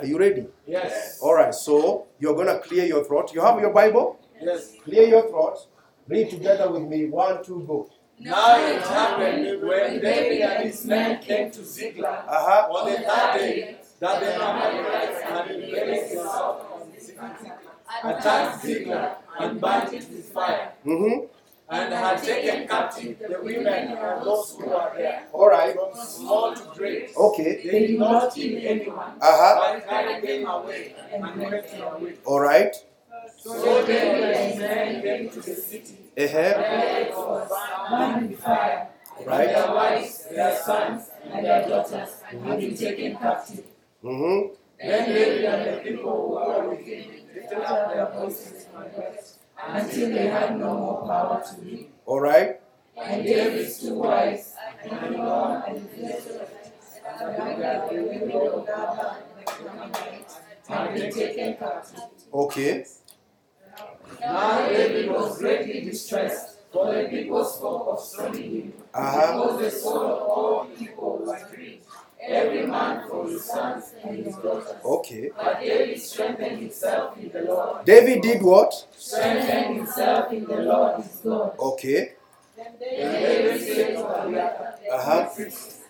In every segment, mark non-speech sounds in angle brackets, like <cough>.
Are you ready? Yes. All right, so you're going to clear your throat. You have your Bible? Yes. Clear your throat. Read together with me. One, two, go. Now it happened when David and his men came to Ziklag Uh huh. on the third day that the Amalekites had invaded the south city, attacked Ziklag and burnt it with fire, Mm-hmm. And had taken captive the women and those who were there, All right. from small to great. Okay. They did not kill anyone, Uh huh. but carried them away and went away. All right. So David and his men came to the city, Uh huh. where it was burned with fire. Right. Their wives, their sons, and their daughters had been taken captive. Mm-hmm. Then David and the people who were with him lifted up their voices and wept until they had no more power to live. All right. And David's two wives, Ahinoam and Jezebel, and the women of Nabal the Ammonites, had been taken captive. Okay. Now David was greatly distressed, for the people spoke of stoning him, Uh huh. because the soul of all people was grieved, every man for his sons and his daughters. Okay. But David strengthened himself in the Lord. David did what? Strengthened himself in the Lord his God. Okay. Then David said to Abiathar, Uh huh.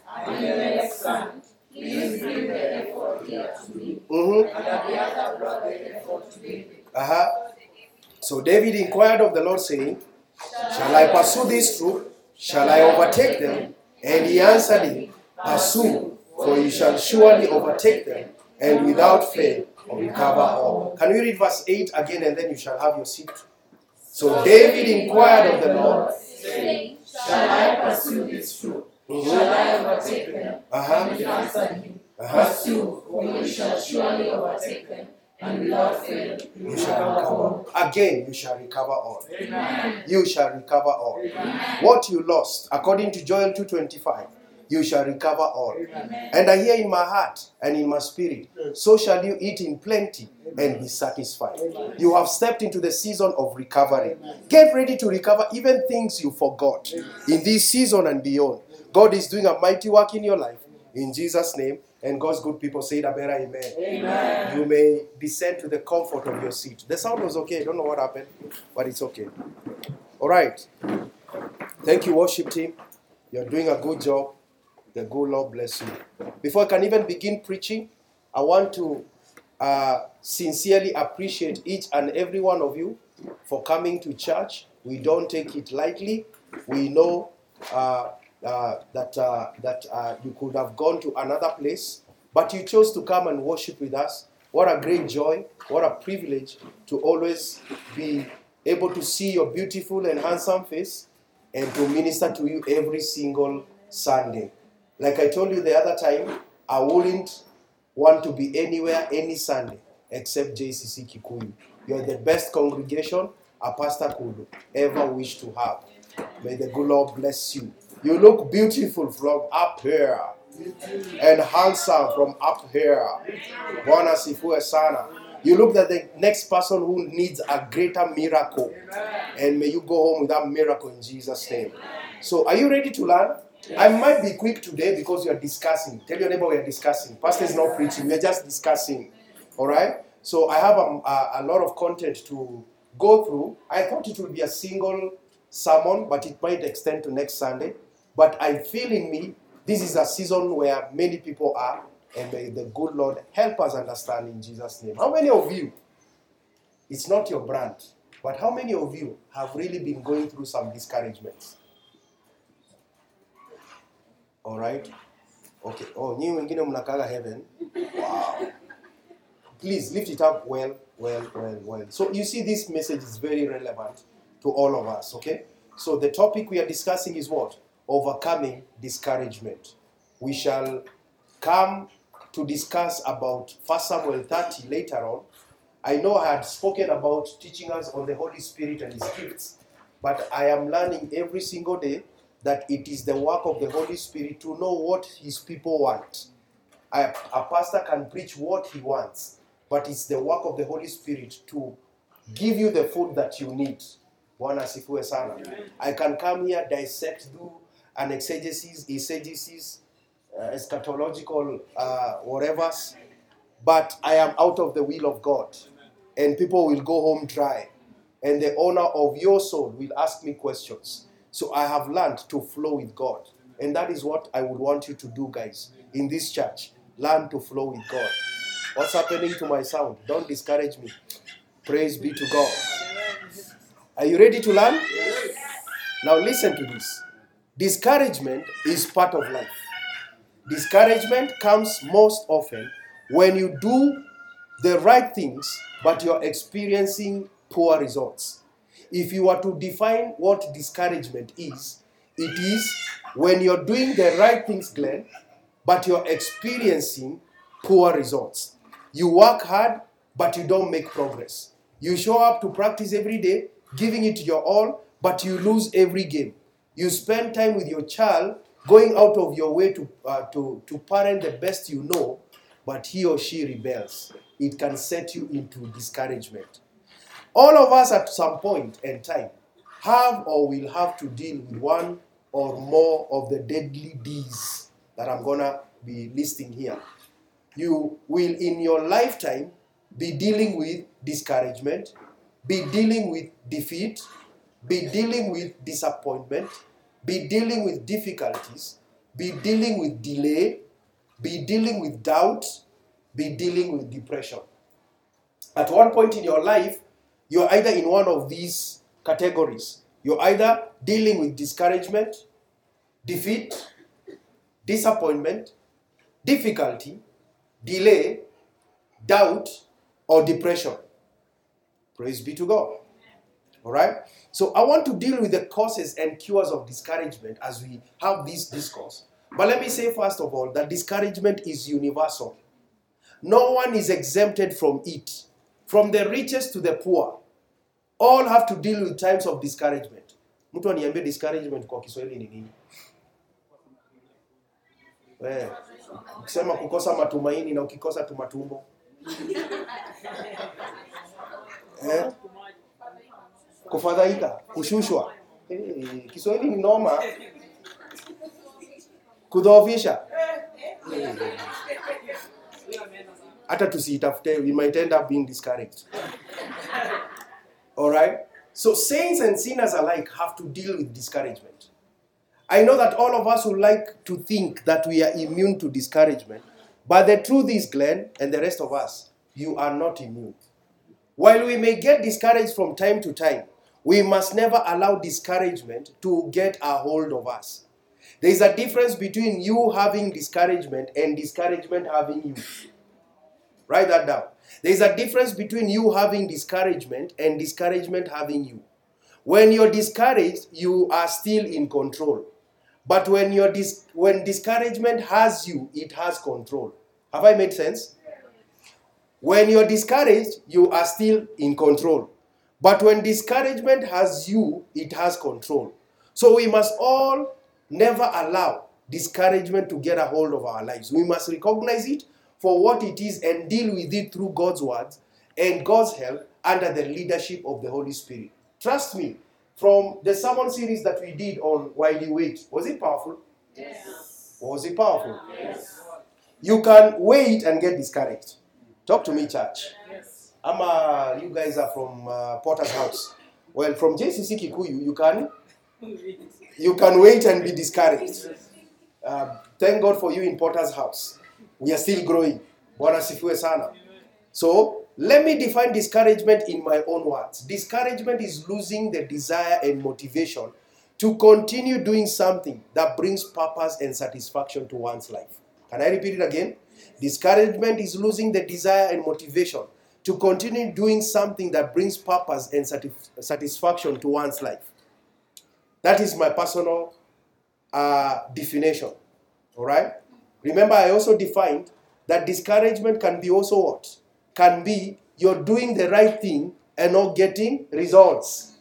Ahimelech's son, please bring the ephod here to me. Mm-hmm. And Abiathar brought the ephod to David. Uh huh. So David inquired of the Lord, saying, Shall I pursue this troop? Shall I overtake them? And he answered him, Pursue, for you shall surely overtake them, and without fail recover all. Can you read verse 8 again, and then you shall have your seat? So David inquired of the Lord. saying, Shall I pursue this troop? Mhm. Shall I overtake them? Uh-huh. And he answered him, Uh-huh. Pursue, for you shall surely overtake them, and without fail You shall recover. All again, you shall recover all. You shall recover all. What you lost, according to Joel 2:25, you shall recover all. And I hear in my heart and in my spirit, so shall you eat in plenty and be satisfied. You have stepped into the season of recovery. Get ready to recover even things you forgot in this season and beyond. God is doing a mighty work in your life. In Jesus' name, and God's good people say it a better amen. Amen. You may descend to the comfort of your seat. The sound was okay. I don't know what happened, but it's okay. All right. Thank you, worship team. You're doing a good job. The good Lord bless you. Before I can even begin preaching, I want to uh, sincerely appreciate each and every one of you for coming to church. We don't take it lightly. We know uh, uh, that uh, that uh, you could have gone to another place, but you chose to come and worship with us. What a great joy! What a privilege to always be able to see your beautiful and handsome face and to minister to you every single Sunday. Like I told you the other time, I wouldn't want to be anywhere any Sunday except JCC Kikuyu. You're the best congregation a pastor could ever wish to have. May the good Lord bless you. You look beautiful from up here and handsome from up here. Bwana sifue sana. You look at the next person who needs a greater miracle. And may you go home with that miracle in Jesus' name. So, are you ready to learn? I might be quick today because we are discussing. Tell your neighbor we are discussing. Pastor is not preaching, we are just discussing. All right? So, I have a, a, a lot of content to go through. I thought it would be a single sermon, but it might extend to next Sunday. But I feel in me, this is a season where many people are, and may the good Lord help us understand in Jesus' name. How many of you, it's not your brand, but how many of you have really been going through some discouragements? All right? Okay. Oh, nyinyi wengine mnakaga heaven. Wow. Please lift it up well, well, well, well. So you see, this message is very relevant to all of us, okay? So the topic we are discussing is what? Overcoming discouragement. We shall come to discuss about 1 Samuel 30 later on. I know I had spoken about teaching us on the Holy Spirit and His gifts, but I am learning every single day that it is the work of the Holy Spirit to know what His people want. A, a pastor can preach what he wants, but it's the work of the Holy Spirit to give you the food that you need. Bwana sana. I can come here, dissect, do an exegesis, exegesis, uh, eschatological, uh, whatever. but I am out of the will of God. And people will go home dry. And the owner of your soul will ask me questions. So I have learned to flow with God. And that is what I would want you to do, guys, in this church. Learn to flow with God. What's happening to my sound? Don't discourage me. Praise be to God. Are you ready to learn? Now, listen to this. Discouragement is part of life. Discouragement comes most often when you do the right things, but you're experiencing poor results. If you are to define what discouragement is, it is when you're doing the right things, Glenn, but you're experiencing poor results. You work hard, but you don't make progress. You show up to practice every day, giving it your all, but you lose every game. You spend time with your child, going out of your way to, uh, to, to parent the best you know, but he or she rebels. It can set you into discouragement. All of us at some point in time have or will have to deal with one or more of the deadly D's that I'm gonna be listing here. You will, in your lifetime, be dealing with discouragement, be dealing with defeat, be dealing with disappointment, be dealing with difficulties, be dealing with delay, be dealing with doubt, be dealing with depression. At one point in your life, you're either in one of these categories. You're either dealing with discouragement, defeat, disappointment, difficulty, delay, doubt, or depression. Praise be to God. All right? So I want to deal with the causes and cures of discouragement as we have this discourse. But let me say, first of all, that discouragement is universal. No one is exempted from it. From the richest to the poor, all have to deal with times of discouragement. Mtu aniambie discouragement kwa Kiswahili ni nini? Eh, ukisema kukosa matumaini na ukikosa tumatumbo. Eh? Kufadhaika, kushushwa. hey, Kiswahili ni noma. Kudhoofisha. hata hey. tusiitafute, we might end up being discouraged. All right? So saints and sinners alike have to deal with discouragement. I know that all of us would like to think that we are immune to discouragement, but the truth is, Glenn, and the rest of us, you are not immune. While we may get discouraged from time to time, we must never allow discouragement to get a hold of us. There is a difference between you having discouragement and discouragement having you. Write that down. There is a difference between you having discouragement and discouragement having you. When you're discouraged, you are still in control. But when you're dis- when discouragement has you, it has control. Have I made sense? When you're discouraged, you are still in control. But when discouragement has you, it has control. So we must all never allow discouragement to get a hold of our lives. We must recognize it for what it is and deal with it through God's words and God's help under the leadership of the Holy Spirit. Trust me, from the sermon series that we did on While You Wait, was it powerful? Yes. Was it powerful? Yes. You can wait and get discouraged. Talk to me, church. Yes. I'm, Ama, you guys are from uh, Potter's House. Well, from JCC Kikuyu, you can <laughs> you can wait and be discouraged. Uh, thank God for you in Potter's House. We are still growing. Sana. So, let me define discouragement in my own words. Discouragement is losing the desire and motivation to continue doing something that brings purpose and satisfaction to one's life. Can I repeat it again? Discouragement is losing the desire and motivation to continue doing something that brings purpose and satis- satisfaction to one's life. That is my personal uh, definition. All right. Remember, I also defined that discouragement can be also what? Can be you're doing the right thing and not getting results.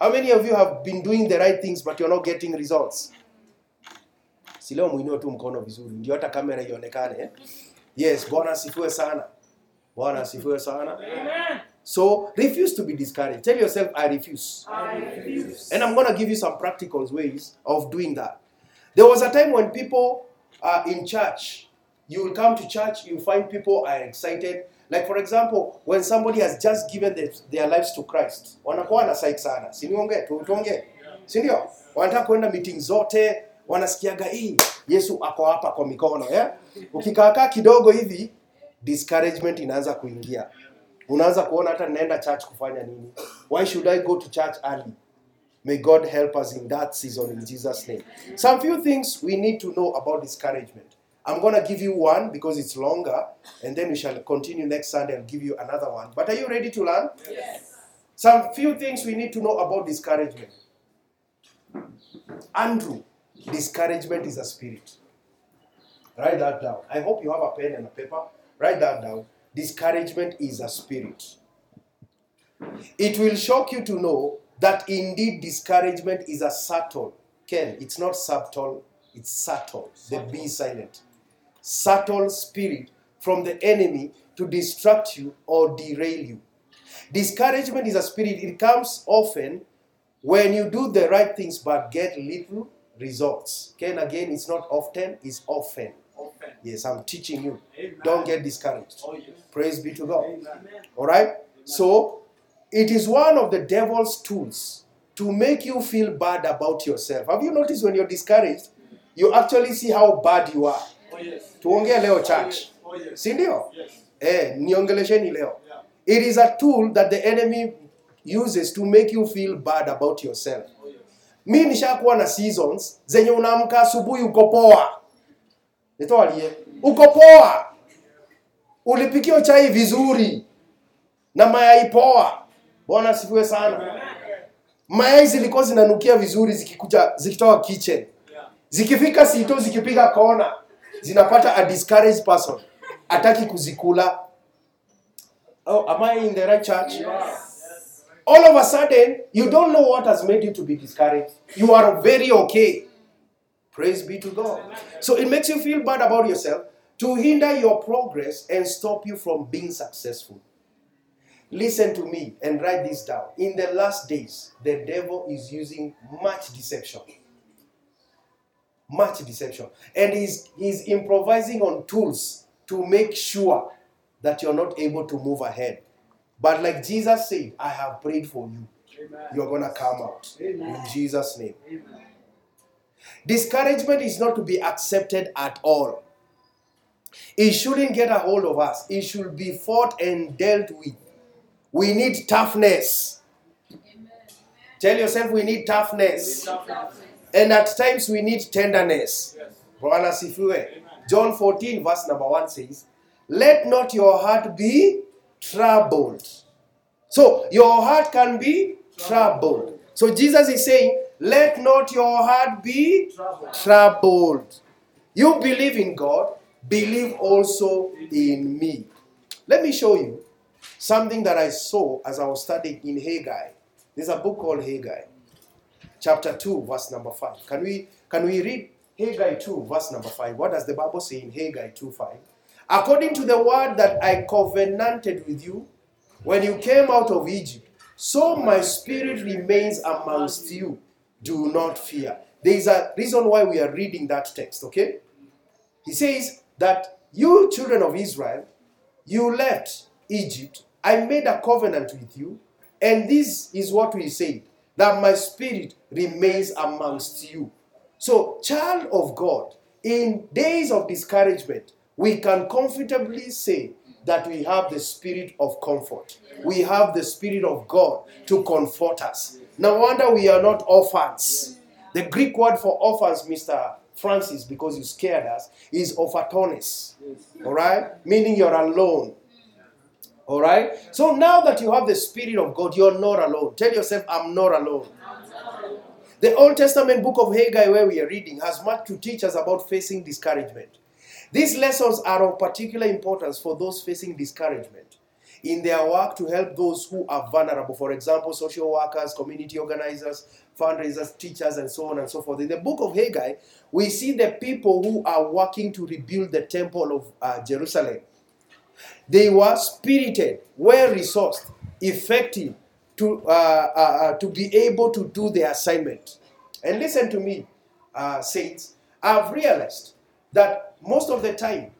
How many of you have been doing the right things but you're not getting results? Si leo muinue tu mkono vizuri ndio hata kamera ionekane. Eh? Yes, Bwana asifiwe sana. Bwana asifiwe sana. So refuse to be discouraged. Tell yourself, I refuse. I refuse. And I'm going to give you some practical ways of doing that. There was a time when people uh, in church You will come to church, you find people are excited. Like for example, when somebody has just given their, their lives to Christ, wanakuwa na sana. Si niongee tu tuongee. Si ndio? Wanataka kwenda meeting zote, wanasikiaga hii Yesu ako hapa kwa mikono, eh? Ukikaakaa kidogo hivi discouragement inaanza kuingia. Unaanza kuona hata ninaenda church kufanya nini? Why should I go to church early? May God help us in that season in Jesus' name. Some few things we need to know about discouragement. I'm going to give you one because it's longer, and then we shall continue next Sunday. I'll give you another one. But are you ready to learn? Yes. Some few things we need to know about discouragement. Andrew, discouragement is a spirit. Write that down. I hope you have a pen and a paper. Write that down. Discouragement is a spirit. It will shock you to know that indeed discouragement is a subtle. Ken, it's not subtle, it's subtle. The B is silent. Subtle spirit from the enemy to distract you or derail you. Discouragement is a spirit. It comes often when you do the right things but get little results. Ken, again, it's not often, it's often. Open. Yes, I'm teaching you. Amen. Don't get discouraged. Oh, yes. Praise be to God. Amen. All right? So, it is one of the devil's tools to make you feel bad about yourself. Have you noticed when you're discouraged, you actually see how bad you are? Oh, yes. Tuongee leo Oh, church. yes. Oh, yes. Si ndio? Yes. Eh, niongelesheni leo. Yeah. It is a tool that the enemy uses to make you feel bad about yourself. Oh, yes. mi nishakuwa na seasons zenye unaamka asubuhi uko poa Nitoalie. uko poa ulipikia chai vizuri na mayai poa bwana asifiwe sana. Mayai zilikuwa zinanukia vizuri zikikuja zikitoka kitchen. Zikifika sito zikipiga kona zinapata a discouraged person. Ataki kuzikula. Oh, am I in the right church? All of a sudden you don't know what has made you to be discouraged. You are very okay. Praise be to god. So it makes you feel bad about yourself to hinder your progress and stop you from being successful listen to me and write this down. In the last days the devil is using much deception. Much deception. And he's he's improvising on tools to make sure that you're not able to move ahead. But like jesus said i have prayed for you. Amen. you're gonna come out. In jesus name. Amen. discouragement is not to be accepted at all. It shouldn't get a hold of us. It should be fought and dealt with we need toughness tell yourself we need toughness and at times we need tenderness Yes. John 14, verse number 1 says, Let not your heart be troubled. So your heart can be troubled. So Jesus is saying, Let not your heart be Trouble. troubled. You believe in God, believe also in me. Let me show you something that I saw as I was studying in Haggai. There's a book called Haggai, chapter 2, verse number 5. Can we can we read Haggai 2, verse number 5? What does the Bible say in Haggai 2 5? According to the word that I covenanted with you when you came out of Egypt, so my spirit remains amongst you. Do not fear. There is a reason why we are reading that text, okay? He says that you, children of Israel, you left Egypt. I made a covenant with you, and this is what we say that my spirit remains amongst you. So, child of God, in days of discouragement, we can comfortably say that we have the spirit of comfort. We have the spirit of God to comfort us. No wonder we are not orphans. The Greek word for orphans, Mr. Francis, because you scared us, is ophatones. All right? Meaning you're alone. All right? So now that you have the Spirit of God, you're not alone. Tell yourself, I'm not alone. The Old Testament book of Haggai, where we are reading, has much to teach us about facing discouragement. These lessons are of particular importance for those facing discouragement in their work to help those who are vulnerable. For example, social workers, community organizers, fundraisers, teachers, and so on and so forth. In the book of Haggai, we see the people who are working to rebuild the temple of uh, Jerusalem. They were spirited, well resourced, effective to, uh, uh, uh, to be able to do their assignment. And listen to me, uh, saints. I've realized that most of the time,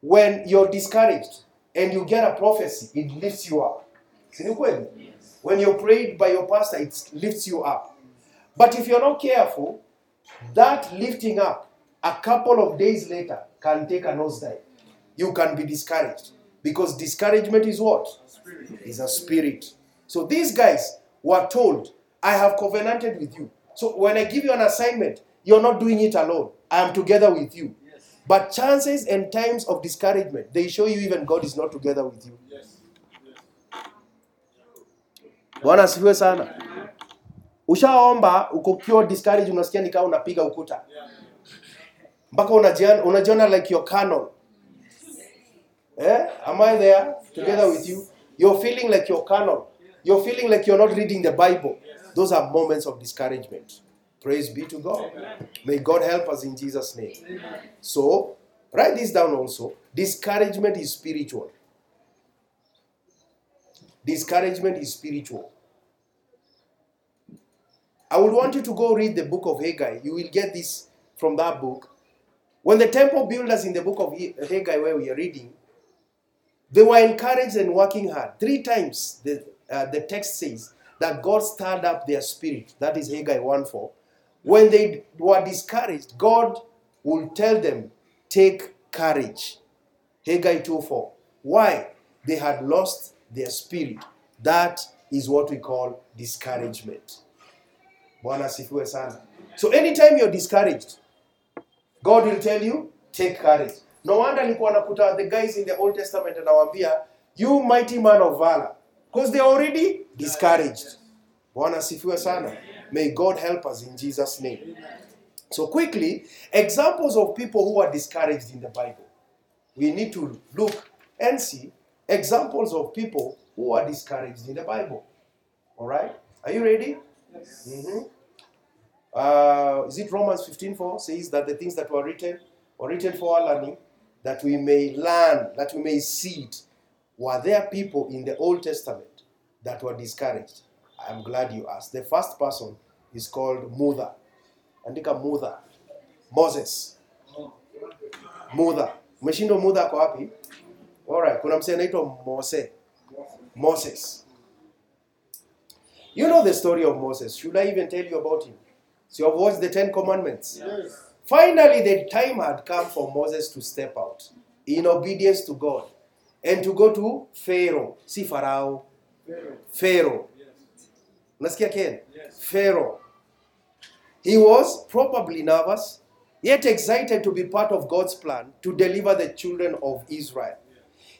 when you're discouraged and you get a prophecy, it lifts you up. When you're prayed by your pastor, it lifts you up. But if you're not careful, that lifting up a couple of days later can take a nosedive. You can be discouraged because discouragement is what? Is a spirit. So these guys were told, I have covenanted with you. So when I give you an assignment, you're not doing it alone. I am together with you. But chances and times of discouragement, they show you even God is not together with you. Bwana asifiwe sana. Ushaomba ukiwa discouraged, unasikia ni kama unapiga ukuta mpaka unajiona like your canon. Eh? Am I there together with you? You're feeling like you're carnal. You're feeling like you're not reading the Bible. Those are moments of discouragement. Praise be to God. May God help us in Jesus' name. So, write this down also. Discouragement is spiritual. Discouragement is spiritual. I would want you to go read the book of Haggai. You will get this from that book. When the temple builders in the book of Haggai, where we are reading, they were encouraged and working hard. Three times the, uh, the text says that God stirred up their spirit. That is Haggai 1 4. When they were discouraged, God will tell them, Take courage. Haggai 2 4. Why? They had lost their spirit. That is what we call discouragement. So anytime you're discouraged, God will tell you, take courage. No wonder nilikuwa nakuta the guys in the Old Testament anawaambia, you mighty man of valor. Because they're already discouraged. Bwana asifiwe sana. May God help us in Jesus' name. So quickly, examples of people who are discouraged in the Bible. We need to look and see examples of people who are discouraged in the Bible. All right? Are you ready? Mhm. Uh, is it Romans 15:4 says that the things that were written were written for our learning, that we may learn, that we may see it. Were there people in the Old Testament that were discouraged? I'm glad you asked. The first person is called Muther. Andika Muther. Moses. Muther. Umeshindwa Muther ako wapi? Alright, kuna msee anaitwa Mose. Moses. Moses. You know the story of Moses. Should I even tell you about him? So you have watched the Ten Commandments. Finally, the time had come for Moses to step out in obedience to God and to go to Pharaoh. See Pharaoh. Pharaoh. Let's Unasikia Ken? Pharaoh. He was probably nervous, yet excited to be part of God's plan to deliver the children of Israel.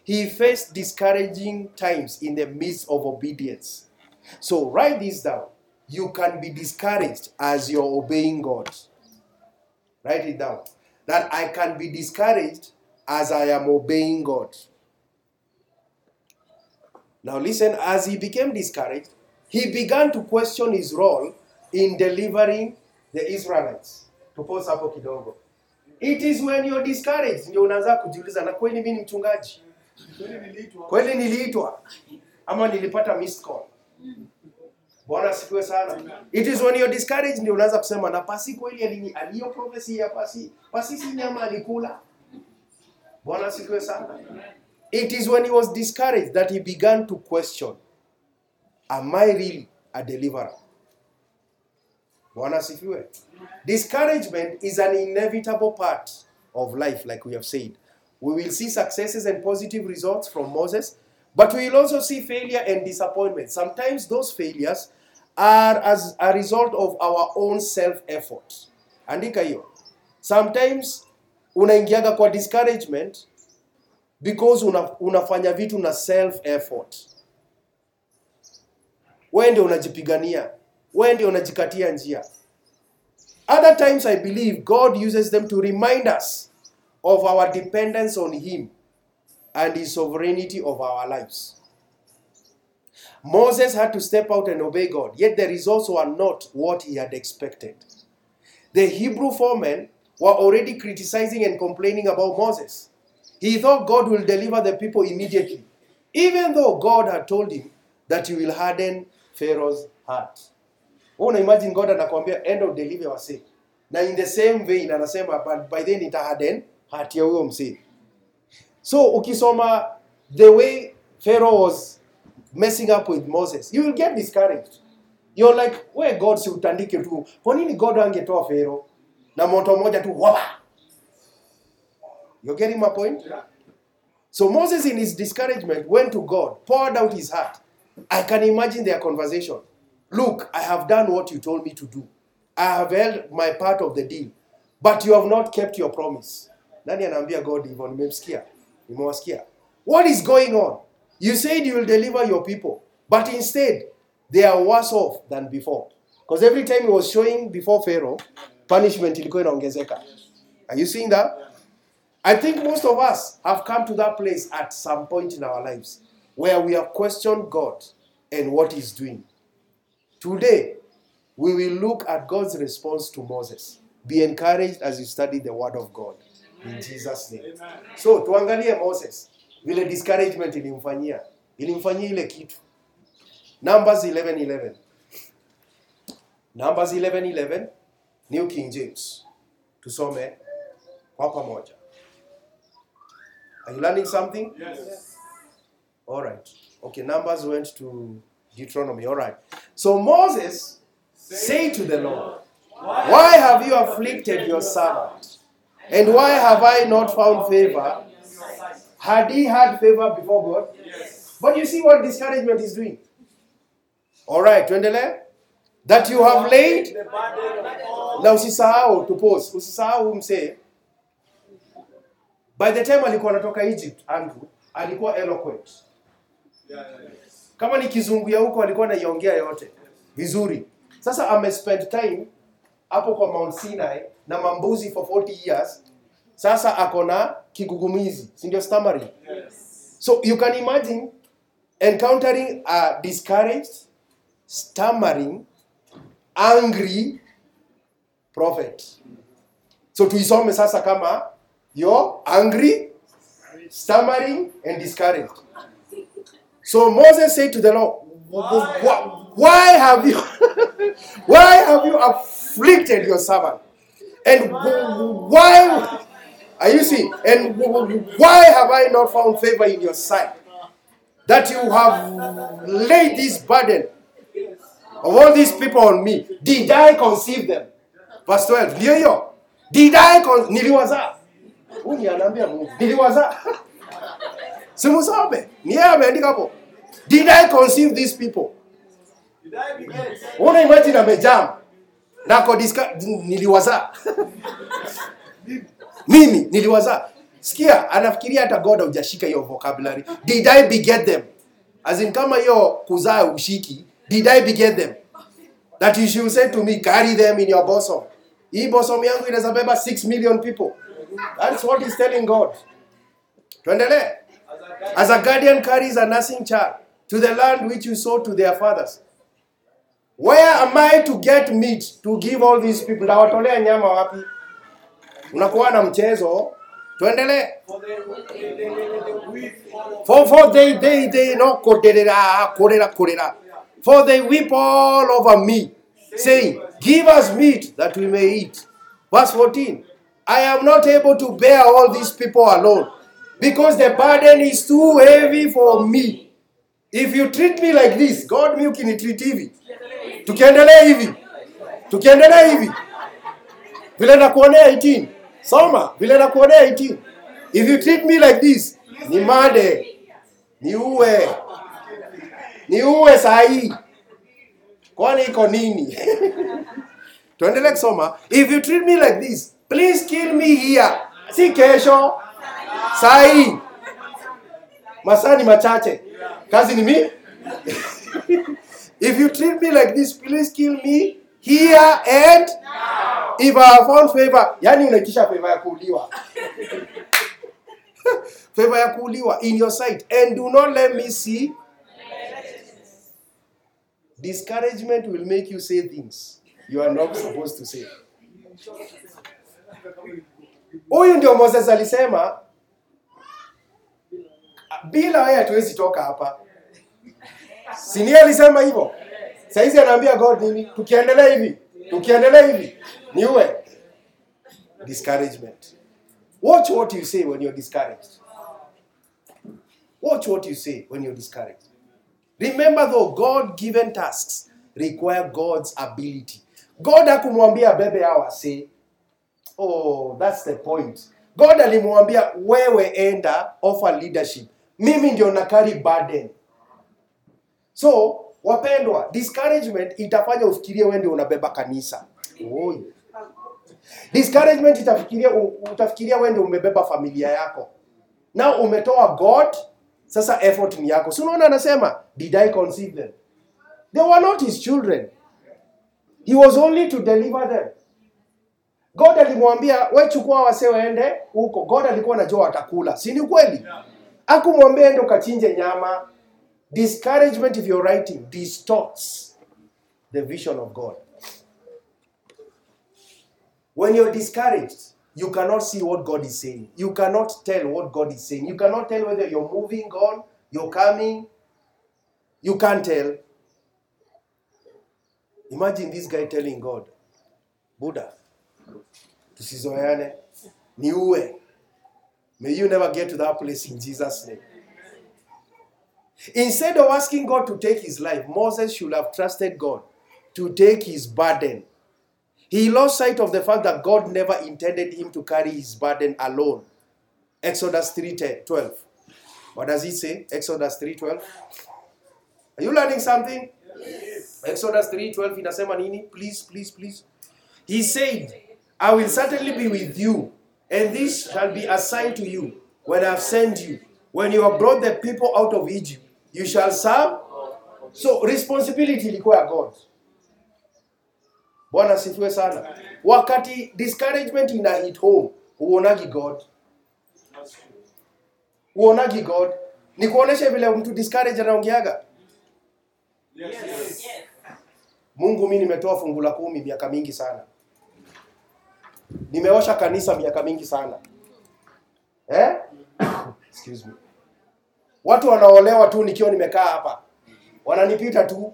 He faced discouraging times in the midst of obedience. So write this down. You can be discouraged as you're obeying God. Write it down. That I can be discouraged as I am obeying God. Now listen, as he became discouraged, he began to question his role in delivering the Israelites. Tupose hapo kidogo. It is when you're discouraged ndio unaanza kujiuliza na kweli mimi ni mchungaji? Kweli niliitwa ama nilipata missed call? Bwana asifiwe sana. It is when you're discouraged ndio unaanza kusema na pasi kweli aliyo prophecy ya pasi. Pasi si nyama alikula. Bwana asifiwe sana. It is when he was discouraged that he began to question, am I really a deliverer? Bwana asifiwe. Discouragement is an inevitable part of life like we have said. We will see successes and positive results from Moses, but we also see failure and disappointment. Sometimes those failures are as a result of our own self-effort. Andika hiyo. Sometimes unaingiaga kwa discouragement because una, unafanya vitu na self-effort. Wewe ndio unajipigania, wewe ndio unajikatia njia. Other times I believe God uses them to remind us of our dependence on Him and His sovereignty of our lives. Moses had to step out and obey God, yet the results were not what he had expected. The Hebrew foremen were already criticizing and complaining about Moses. He thought God will deliver the people immediately, even though God had told him that he will harden Pharaoh's heart. Una imagine God anakuambia end of deliver wase. Na in the same vein anasema but by then ita harden heart ya huyo msee. So ukisoma the way pharaoh was messing up with moses you will get discouraged. You're like where god si utandike tu? Kwa nini god angetoa pharaoh na moto moja tu? Waba! You're getting my point? So moses in his discouragement went to god poured out his heart. I can imagine their conversation. Look i have done what you told me to do. I have held my part of the deal but you have not kept your promise. Nani anaambia god hivyo? Nimemsikia nimewasikia what is going on you said you will deliver your people but instead they are worse off than before because every time he was showing before pharaoh punishment ilikuwa inaongezeka are you seeing that I think most of us have come to that place at some point in our lives where we have questioned God and what He's doing. Today, we will look at God's response to Moses. Be encouraged as you study the Word of God. In Jesus' name. So, tuangalie Moses. Vile discouragement ilimfanyia. Ilimfanyia ile kitu. Numbers 11:11. Numbers 11:11 New King James. Tusome kwa pamoja. Are you learning something? Yes. All right. Okay, Numbers went to Deuteronomy. All right. So Moses said to the Lord, Why have you afflicted your servant? And why have I not found favor? Had he had favor before God? Yes. But you see what discouragement is doing. All right, tuendelee. That you have laid na usisahau to pause usisahau msee by the time alikuwa anatoka egypt andrew alikuwa eloquent kama ni kizungu ya huko alikuwa anaiongea yote vizuri sasa amespend time hapo kwa mount sinai na mambuzi for 40 years sasa ako na kigugumizi si ndio stammering? Yes. so you can imagine encountering a discouraged stammering angry prophet. So tuisome sasa kama yo angry stammering and discouraged. So moses said to the lord why, why have you <laughs> why have you afflicted your servant? And why are you seeing and why have i not found favor in your sight? That you have laid this burden of all these people on me. Did i conceive them? Verse 12 ndio did i con- niliwazaa huyu anaambia mungu. Niliwazaa <laughs> simusome ni yeye ameandika hapo. Did i conceive these people? Did I beget? una imagine amejam. Nako diska niliwazaa <laughs> mimi niliwazaa sikia anafikiria hata god haujashika hiyo vocabulary. Did i beget them? As in kama hiyo kuzaa ushiki did i beget them? That you should say to me carry them in your bosom. Hii bosom yangu inaweza beba 6 million people. That's what he's telling god. Tuendelee. As a guardian carries a nursing child to the land which you sow to their fathers. Where am I to get meat to give all these people? Nawatolea nyama wapi? Unakuwa na mchezo. Tuendelee. For. For, they, they, they, no, koderera, korera, korera. For they weep all over me, saying, Give us meat that we may eat. Verse 14 I am not able to bear all these people alone, because the burden is too heavy for me. If you treat me like this, God mi ukinitreat hivi, tukiendelea hivi, tukiendelea hivi, vile nakuonea 18, soma vile nakuonea iti. If you treat me like this, ni made, niue, niue saa hii, kwani iko nini? <laughs> tuendelee kusoma. If you treat me like this, please kill me here, si kesho, saa hii. Masaa ni machache, kazi ni mi. <laughs> If you treat me like this, please kill me here and if I have found favor. Yani unaitisha favor ya kuuliwa. <laughs> favor ya kuuliwa in your sight and do not let me see discouragement will make you say things you are not supposed to say huyu ndio moses alisema bila wewe hatuwezi toka hapa sinie alisema hivyo saizi anaambia god nini tukiendelea hivi tukiendelea hivi niue discouragement watch what you say when you're discouraged Watch what you say when you're discouraged. Remember though, God given tasks require God's ability. God hakumwambia bebe hawa say, oh, that's the point. God alimwambia wewe enda offer leadership. Mimi ndio nakari burden. So, wapendwa, discouragement itafanya ufikirie wewe ndio unabeba kanisa. Oh. Discouragement itafikiria utafikiria wewe ndio umebeba familia yako. Na umetoa God, sasa effort ni yako. Si unaona anasema, did I conceive them? They were not his children. He was only to deliver them. God alimwambia we chukua wase waende huko. God alikuwa anajua watakula, si ni kweli? Akumwambia ende ukachinje nyama. Discouragement, if you're writing, distorts the vision of God. When you're discouraged, you cannot see what God is saying. You cannot tell what God is saying. You cannot tell whether you're moving on, you're coming. You can't tell. Imagine this guy telling God, Buddha, this is tusizoeane, niue. May you never get to that place in Jesus' name. Instead of asking God to take his life, Moses should have trusted God to take his burden. He lost sight of the fact that God never intended him to carry his burden alone. Exodus 3 12. What does it say? Exodus 3 12. Are you learning something? Exodus 3:12 inasema nini? Please, please, please. He said, I will certainly be with you, and this shall be a sign to you when I have sent you. When you have brought the people out of Egypt, you shall serve. So responsibility ilikuwa ya God. Bwana sifiwe sana. Wakati discouragement ina hit home, huonagi God. Huonagi God. Ni kuonesha vile mtu discourage anaongeaga. Yes. yes. Mungu, mi nimetoa fungu la kumi miaka mingi sana, nimeosha kanisa miaka mingi sana eh? <coughs> Excuse me. Watu wanaolewa tu nikiwa nimekaa hapa, wananipita tu,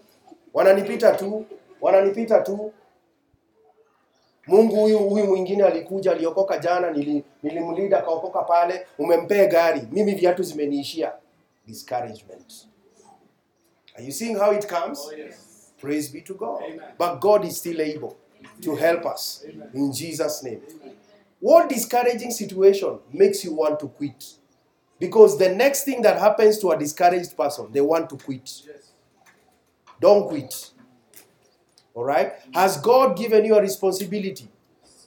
wananipita tu, wananipita tu. Mungu huyu huyu mwingine alikuja, aliokoka jana, nili- nilimlida akaokoka pale, umempea gari, mimi viatu zimeniishia. Discouragement. Are you seeing how it comes? Oh, yes. Praise be to God. Amen. But God is still able to help us in Jesus' name. What discouraging situation makes you want to quit? Because the next thing that happens to a discouraged person, they want to quit. Don't quit. All right? Has God given you a responsibility?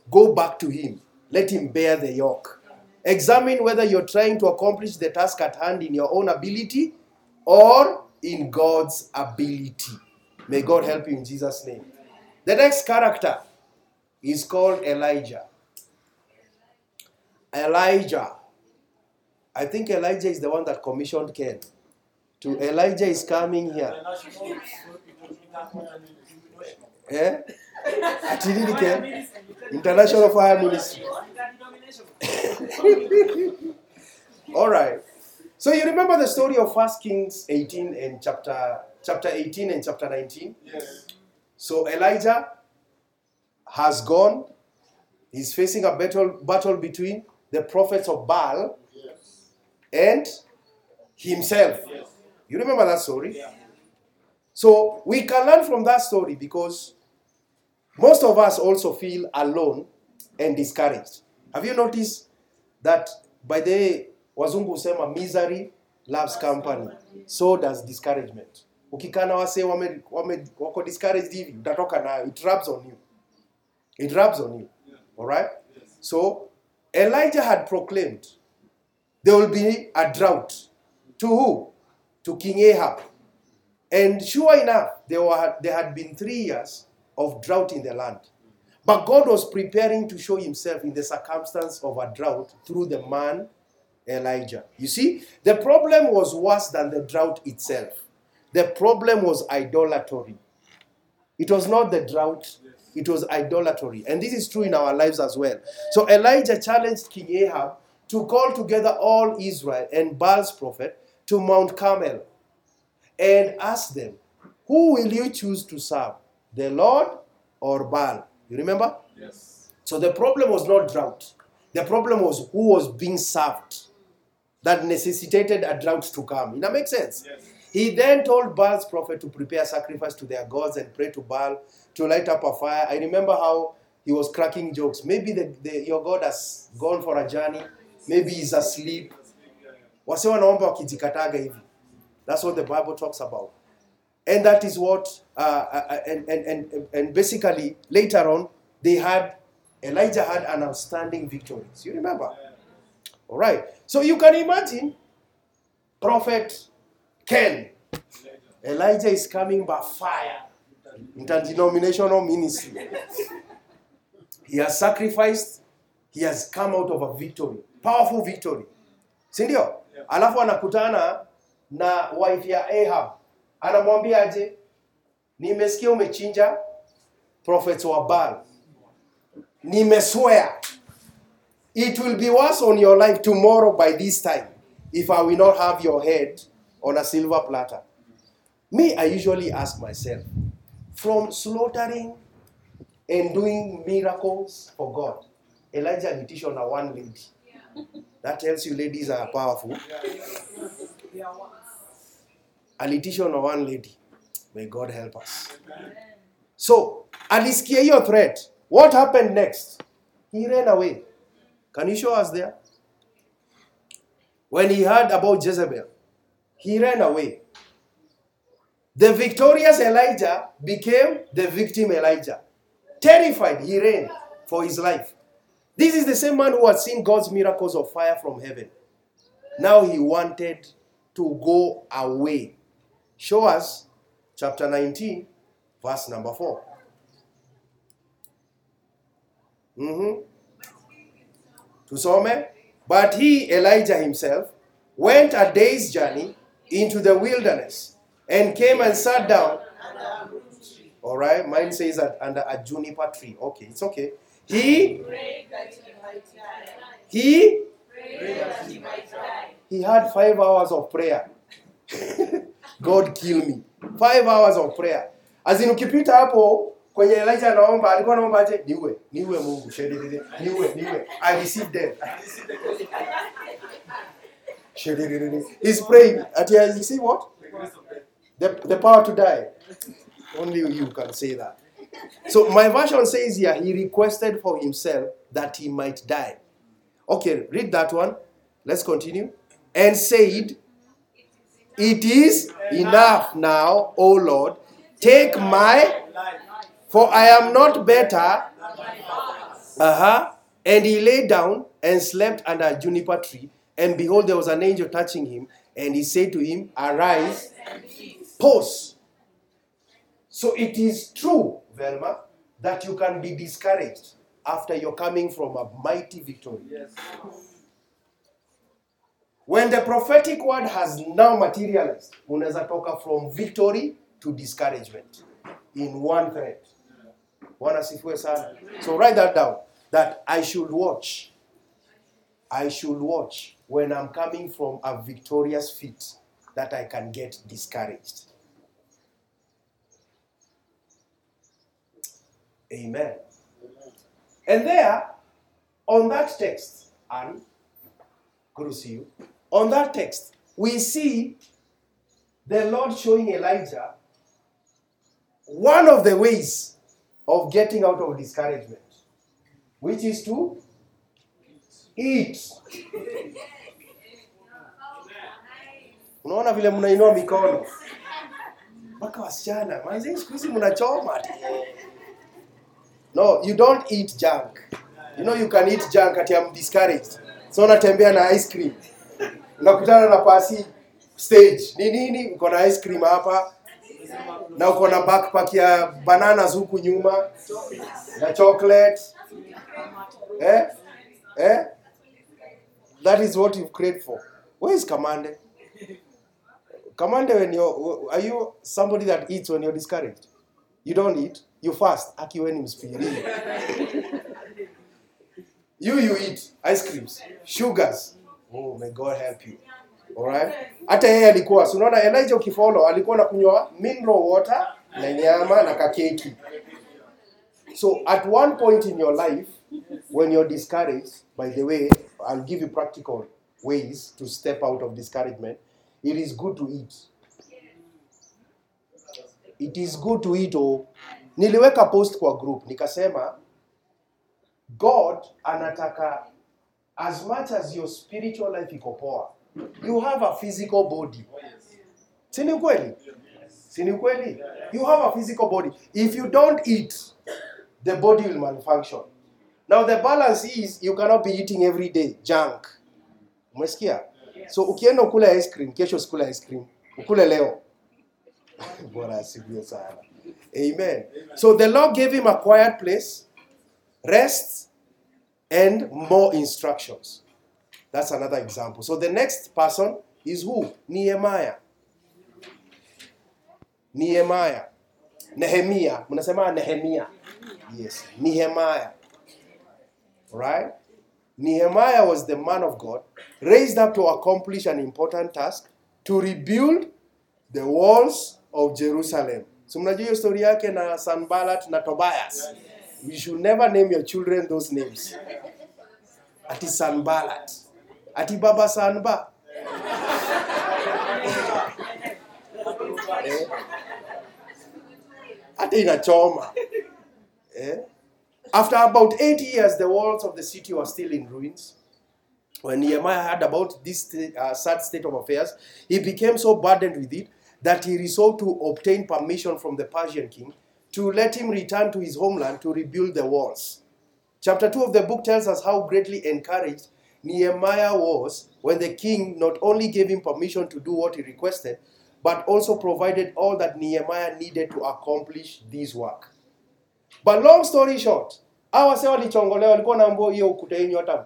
Go back to Him. Let Him bear the yoke. Examine whether you're trying to accomplish the task at hand in your own ability or in God's ability. May God help you in Jesus' name. The next character is called Elijah. Elijah. I think Elijah is the one that commissioned Ken. To Elijah is coming here. Eh? Ati nini Ken? International Fire Ministry. <laughs> All right. So you remember the story of First Kings 18 and chapter chapter 18 and chapter 19? Yes. So Elijah has gone. He's facing a battle battle between the prophets of Baal. And himself. You remember that story? So we can learn from that story because most of us also feel alone and discouraged. Have you noticed that by the wazungu husema misery loves company, so does discouragement. Ukikaa na wase wako discouraged hivi, utatoka nayo. It rubs on you. It rubs on you. All right? So Elijah had proclaimed there will be a drought. To who? To King Ahab. And sure enough, there, were, there had been three years of drought in the land. But God was preparing to show himself in the circumstance of a drought through the man Elijah. You see, the problem was worse than the drought itself. The problem was idolatry. It was not the drought, it was idolatry. And this is true in our lives as well. So Elijah challenged King Ahab to call together all Israel and Baal's prophet to Mount Carmel and ask them, Who will you choose to serve, the Lord or Baal? You remember? Yes. So the problem was not drought, the problem was who was being served. that necessitated a drought to come. It makes sense. Yes. He then told Baal's prophet to prepare sacrifice to their gods and pray to Baal to light up a fire. I remember how he was cracking jokes. Maybe the, the, your God has gone for a journey. Maybe he's asleep. Wase wanaomba wakijikataga hivi. That's what the Bible talks about. And that is what, uh, uh, and, and, and, and basically later on, they had, Elijah had an outstanding victories. You remember? All right. So you can imagine Prophet Ken. Elijah is coming by fire. Interdenominational ministry. <laughs> He has sacrificed. He has come out of a victory. Powerful victory. Si ndio? Alafu anakutana na wife ya Ahab. Anamwambia aje? Nimesikia umechinja prophets wa Baal. Nimeswear it will be worse on your life tomorrow by this time if I will not have your head on a silver platter. Me, I usually ask myself, from slaughtering and doing miracles for God, Elijah alitishwa na one lady. That tells you ladies are powerful. Alitisha na one lady. May God help us. So, alisikia hiyo threat. What happened next? He ran away. Can you show us there? When he heard about Jezebel, he ran away. The victorious Elijah became the victim Elijah. Terrified, he ran for his life. This is the same man who had seen God's miracles of fire from heaven. Now he wanted to go away. Show us chapter 19, verse number 4. Mm-hmm. Tusome. But he, Elijah himself, went a day's journey into the wilderness and came and sat down. All right, mine says that under a juniper tree. Okay, it's okay. He, he he, he he had five hours of prayer. <laughs> God kill me. Five hours of prayer. As in ukipita hapo kwenye Elijah anaomba, alikuwa anaomba aje? Niue, niue Mungu, shededede, niue, niue. I receive death. Shededede. He's praying. At Ati I receive what? The, the power to die. Only you can say that. So my version says here, he requested for himself that he might die. Okay, read that one. Let's continue. And said, It is enough now, O Lord. Take my, life, for I am not better. Uh huh. And he lay down and slept under a juniper tree. And behold, there was an angel touching him. And he said to him, Arise, pause. So it is true, Velma, that you can be discouraged after you're coming from a mighty victory. Yes. When the prophetic word has now materialized, unaweza toka from victory to discouragement in one thread. Bwana sifiwe sana. So write that down that I should watch. I should watch when I'm coming from a victorious feat that I can get discouraged. Amen. And there, on that text, and good to see you. On that text, we see the Lord showing Elijah one of the ways of getting out of discouragement, which is to eat. Unaona vile mnainua mikono mpaka wasichana manzi, siku hizi mnachoma. No, you don't eat junk. You know you can eat junk at I'm discouraged. So unatembea na ice cream. Unakutana na pasi stage. Ni nini? Uko na ice cream hapa na uko na backpack ya bananas huku nyuma na chocolate. Eh? Eh? That is what you've created for. Where is Kamande? Kamande, when you're, are you somebody that eats when you're discouraged? You don't eat. You fast. akiweni wewe. You you eat ice creams, sugars. Oh, may God help you. Alright? Hata yeye alikuwa, si unaona Elijah ukifollow alikuwa anakunywa mineral water na nyama na kakeki. So at one point in your life when you're discouraged, by the way, I'll give you practical ways to step out of discouragement. It is good to eat. It is good to eat. Oh, niliweka post kwa group nikasema God anataka as much as your spiritual life iko poa, you have a physical body. Si ni kweli? Si? You have a physical body. If you don't eat, the body will malfunction. Now the balance is you cannot be eating every day junk. Umesikia? So ukienda ukule ice cream, kesho sikule ice cream. Ukule leo. <laughs> bora asifiwe sana. Amen. So the Lord gave him a quiet place, rest, and more instructions. That's another example. So the next person is who? Nehemiah. Nehemiah. Nehemiah. Mnasema Nehemiah. Yes. Nehemiah. Right? Nehemiah was the man of God raised up to accomplish an important task to rebuild the walls of Jerusalem. So mnajua hiyo story yake na Sanballat na Tobias. You should never name your children those names. Ati Sanballat. Ati Baba Sanba. <laughs> Eh? Ati inachoma. Eh? After about eight years, the walls of the city were still in ruins. When Nehemiah heard about this uh, sad state of affairs, he became so burdened with it that he resolved to obtain permission from the Persian king to let him return to his homeland to rebuild the walls. Chapter 2 of the book tells us how greatly encouraged Nehemiah was when the king not only gave him permission to do what he requested, but also provided all that Nehemiah needed to accomplish this work. But long story short, hawa wase walichongolewa na.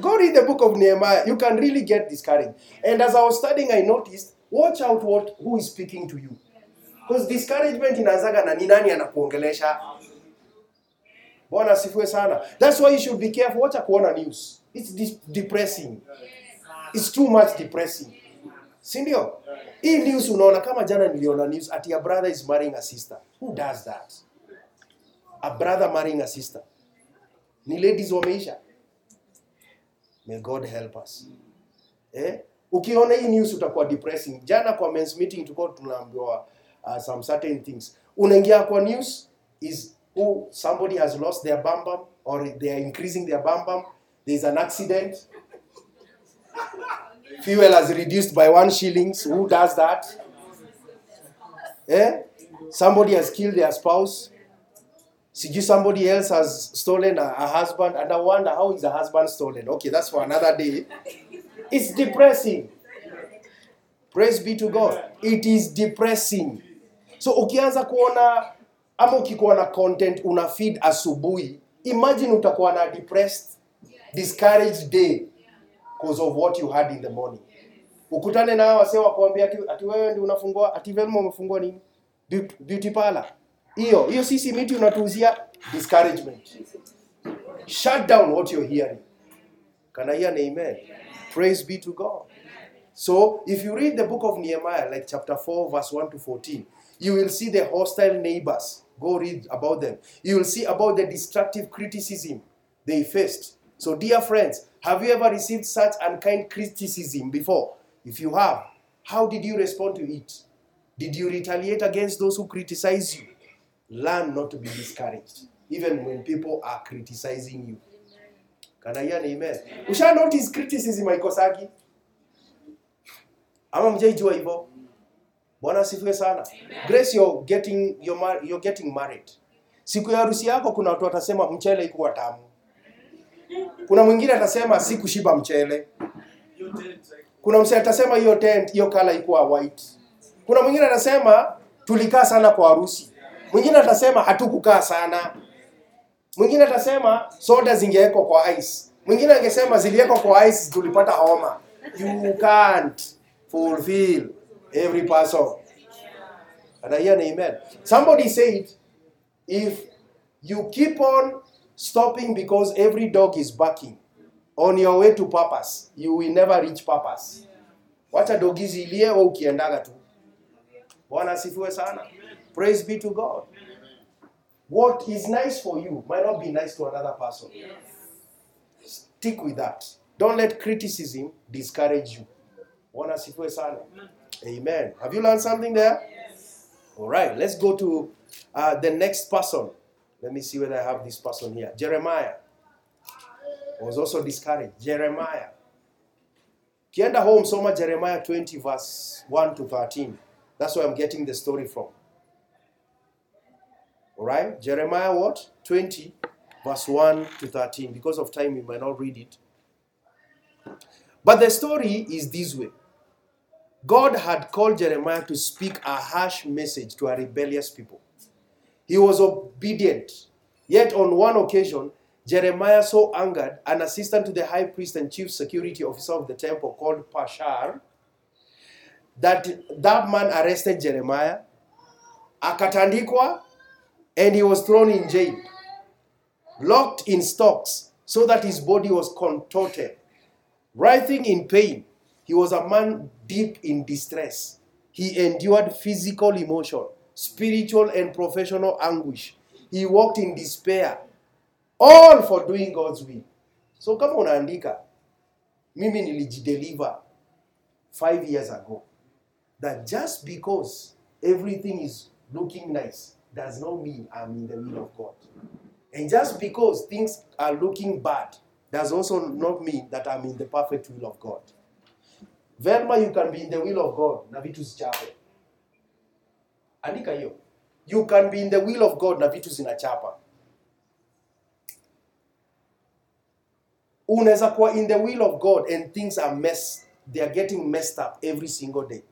Go read the book of Nehemiah. You can really get discouraged. And as I was studying, I noticed, watch out what who is speaking to you. Because discouragement inaanzaga na ni nani anakuongelesha. Bwana asifiwe sana. That's why you should be careful. Wacha kuona news. It's depressing. It's too much depressing. Si? Hii news unaona kama jana niliona news ati a brother is marrying a sister. Who does that? A brother marrying a sister. Ni ladies wameisha. May God help us. Eh? Ukiona hii news utakuwa depressing. Jana kwa men's meeting tulikuwa tunaambiwa uh, some certain things. Unaingia kwa news is who somebody has lost their bum bum or they are increasing their bum bum. is an accident. <laughs> Fuel has reduced by one shillings. Who does that? Eh? Somebody has killed their spouse. Sijui somebody else has stolen a, a husband, and I wonder how is a husband stolen? Okay, that's for another day. It's depressing. Praise be to God. It is depressing. So ukianza kuona ama ukikuwa na content una feed asubuhi, imagine utakuwa na depressed, discouraged day because of what you had in the morning. Ukutane na hawa wasee wakuambia ati, wewe ndi unafungua ati Velma umefungua nini? Beauty parlor. Hiyo hiyo miti unatuuzia discouragement. Shut down what you're hearing. Can I hear an amen? Praise be to God. So, if you read the book of Nehemiah, like chapter 4, verse 1 to 14, you will see the hostile neighbors. Go read about them. You will see about the destructive criticism they faced. So, dear friends, have you ever received such unkind criticism before? If you have, how did you respond to it? Did you retaliate against those who criticize you? Learn not to be discouraged, even when people are criticizing you. Can I hear an amen? Usha notice criticism haikosagi? Ama mjaijua hivyo? Bwana asifiwe sana. Grace, you're getting, you're, you're getting married. Siku ya harusi yako kuna watu watasema mchele ikuwa tamu. Kuna mwingine atasema sikushiba mchele. Kuna msee atasema hiyo tent, hiyo kala ikuwa white. Kuna mwingine atasema tulikaa sana kwa harusi. Mwingine atasema hatukukaa sana. Mwingine atasema soda zingewekwa kwa ice. Mwingine angesema ziliwekwa kwa ice tulipata homa. You can't fulfill every person. And I hear an amen. Somebody said, if you keep on stopping because every dog is barking on your way to purpose, you will never reach purpose. Wacha dogi zilie wewe ukiendaga tu. Bwana asifiwe sana. Praise be to God. What is nice for you might not be nice to another person. Stick with that. Don't let criticism discourage you. Bwana sana. Amen. Have you learned something there? All right, let's go to uh, the next person. Let me see whether I have this person here. Jeremiah was also discouraged. Jeremiah. Kienda home, soma Jeremiah 20, verse 1 to 13. That's where I'm getting the story from. All right, Jeremiah what? 20, verse 1 to 13. Because of time, we might not read it. But the story is this way God had called Jeremiah to speak a harsh message to a rebellious people. He was obedient. Yet on one occasion, Jeremiah so angered an assistant to the high priest and chief security officer of the temple called Pashhur that that man arrested Jeremiah, akatandikwa, and he was thrown in jail, locked in stocks, so that his body was contorted. Writhing in pain, he was a man deep in distress. He endured physical emotion, spiritual and professional anguish. He walked in despair, all for doing God's will. So come kama unaandika, mimi nilijideliver five years ago, that just because everything is looking nice does not mean I'm in the will of God. And just because things are looking bad does also not mean that I'm in the perfect will of God. Velma, you can be in the will of God na vitu zichape. Andika hiyo. You can be in the will of God na vitu zinachapa. Unaweza kuwa in the will of God and things are messed. they are getting messed up every single day.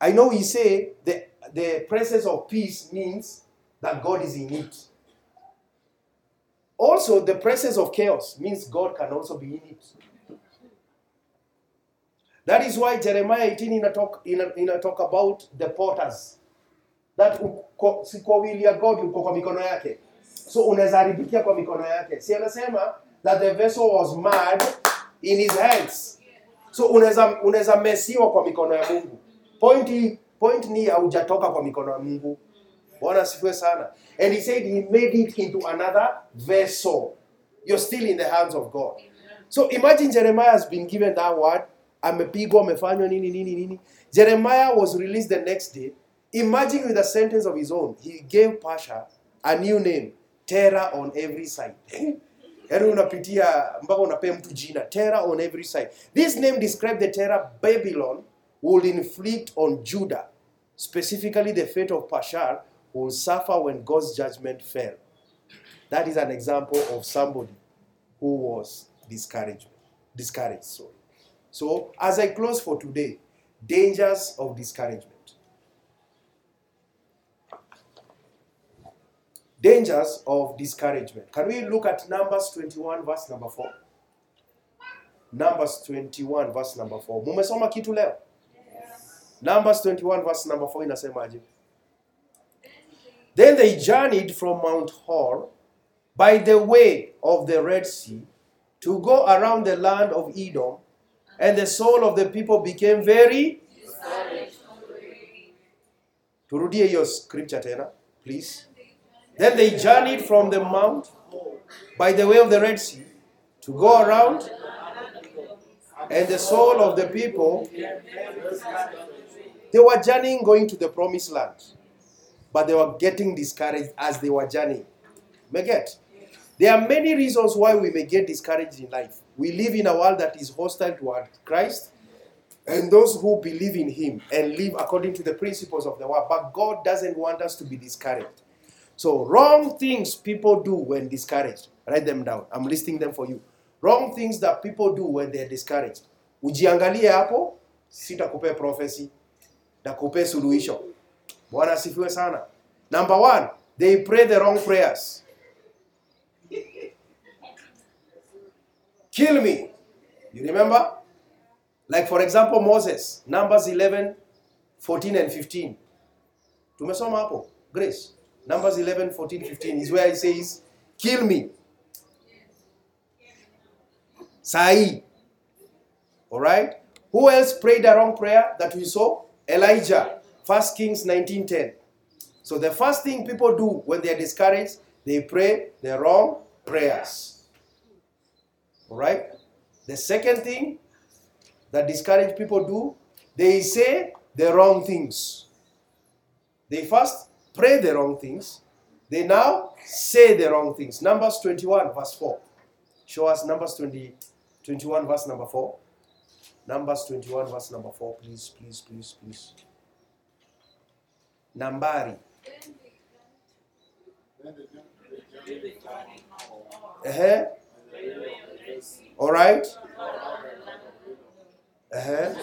I know we say the, the presence of peace means that God is in it. Also, the presence of chaos means God can also be in it. That is why Jeremiah 18 ina talk, ina, ina talk about the potters. That si ya God kwa mikono yake. So unaweza haribikia kwa mikono yake. Si anasema that the vessel was mad in his hands. So unaweza unaweza mesiwa kwa mikono ya Mungu. Point point ni haujatoka kwa mikono ya Mungu. Bwana asifiwe sana. And he said he made it into another vessel. You're still in the hands of God. So imagine Jeremiah has been given that word, amepigwa, amefanywa nini nini nini. Jeremiah was released the next day. Imagine with a sentence of his own, he gave Pasha a new name, terror on every side. <laughs> Yaani unapitia mpaka unapea mtu jina, terror on every side. This name described the terror Babylon would inflict on Judah, specifically the fate of Pashhur will suffer when God's judgment fell. That is an example of somebody who was discouraged. Discouraged, sorry. So, as I close for today, dangers of discouragement. Dangers of discouragement. Can we look at Numbers 21, verse number 4? Numbers 21, verse number 4. Mumesoma kitu leo? Numbers 21, verse number 4 inasemaje? Then they journeyed from Mount Hor by the way of the Red Sea to go around the land of Edom, and the soul of the people became very. Turudie your scripture tena, please. Then they journeyed from the mount by the way of the Red Sea to go around, and the soul of the people, they were journeying going to the promised land, but they were getting discouraged as they were journeying. May get? There are many reasons why we may get discouraged in life. We live in a world that is hostile toward Christ and those who believe in Him and live according to the principles of the world. But God doesn't want us to be discouraged. So, wrong things people do when discouraged. Write them down. I'm listing them for you. Wrong things that people do when they're discouraged. Ujiangalie hapo, sitakupea prophecy, nakupea suluhisho. Bwana asifiwe sana. Number one, they pray the wrong prayers. Kill me. You remember? Like for example, Moses, Numbers 11, 14 and 15. Tumesoma hapo. Grace. Numbers 11, 14, 15 is where he says, kill me. Sai. All right? Who else prayed the wrong prayer that we saw? Elijah. 1 Kings 19:10. So the first thing people do when they are discouraged, they pray the wrong prayers. All right? The second thing that discouraged people do, they say the wrong things. They first pray the wrong things. They now say the wrong things. Numbers 21, verse 4. Show us Numbers 20, 21, verse number 4. Numbers 21, verse number 4. Please, please, please, please. Nambari. Uh-huh. All right. Uh-huh.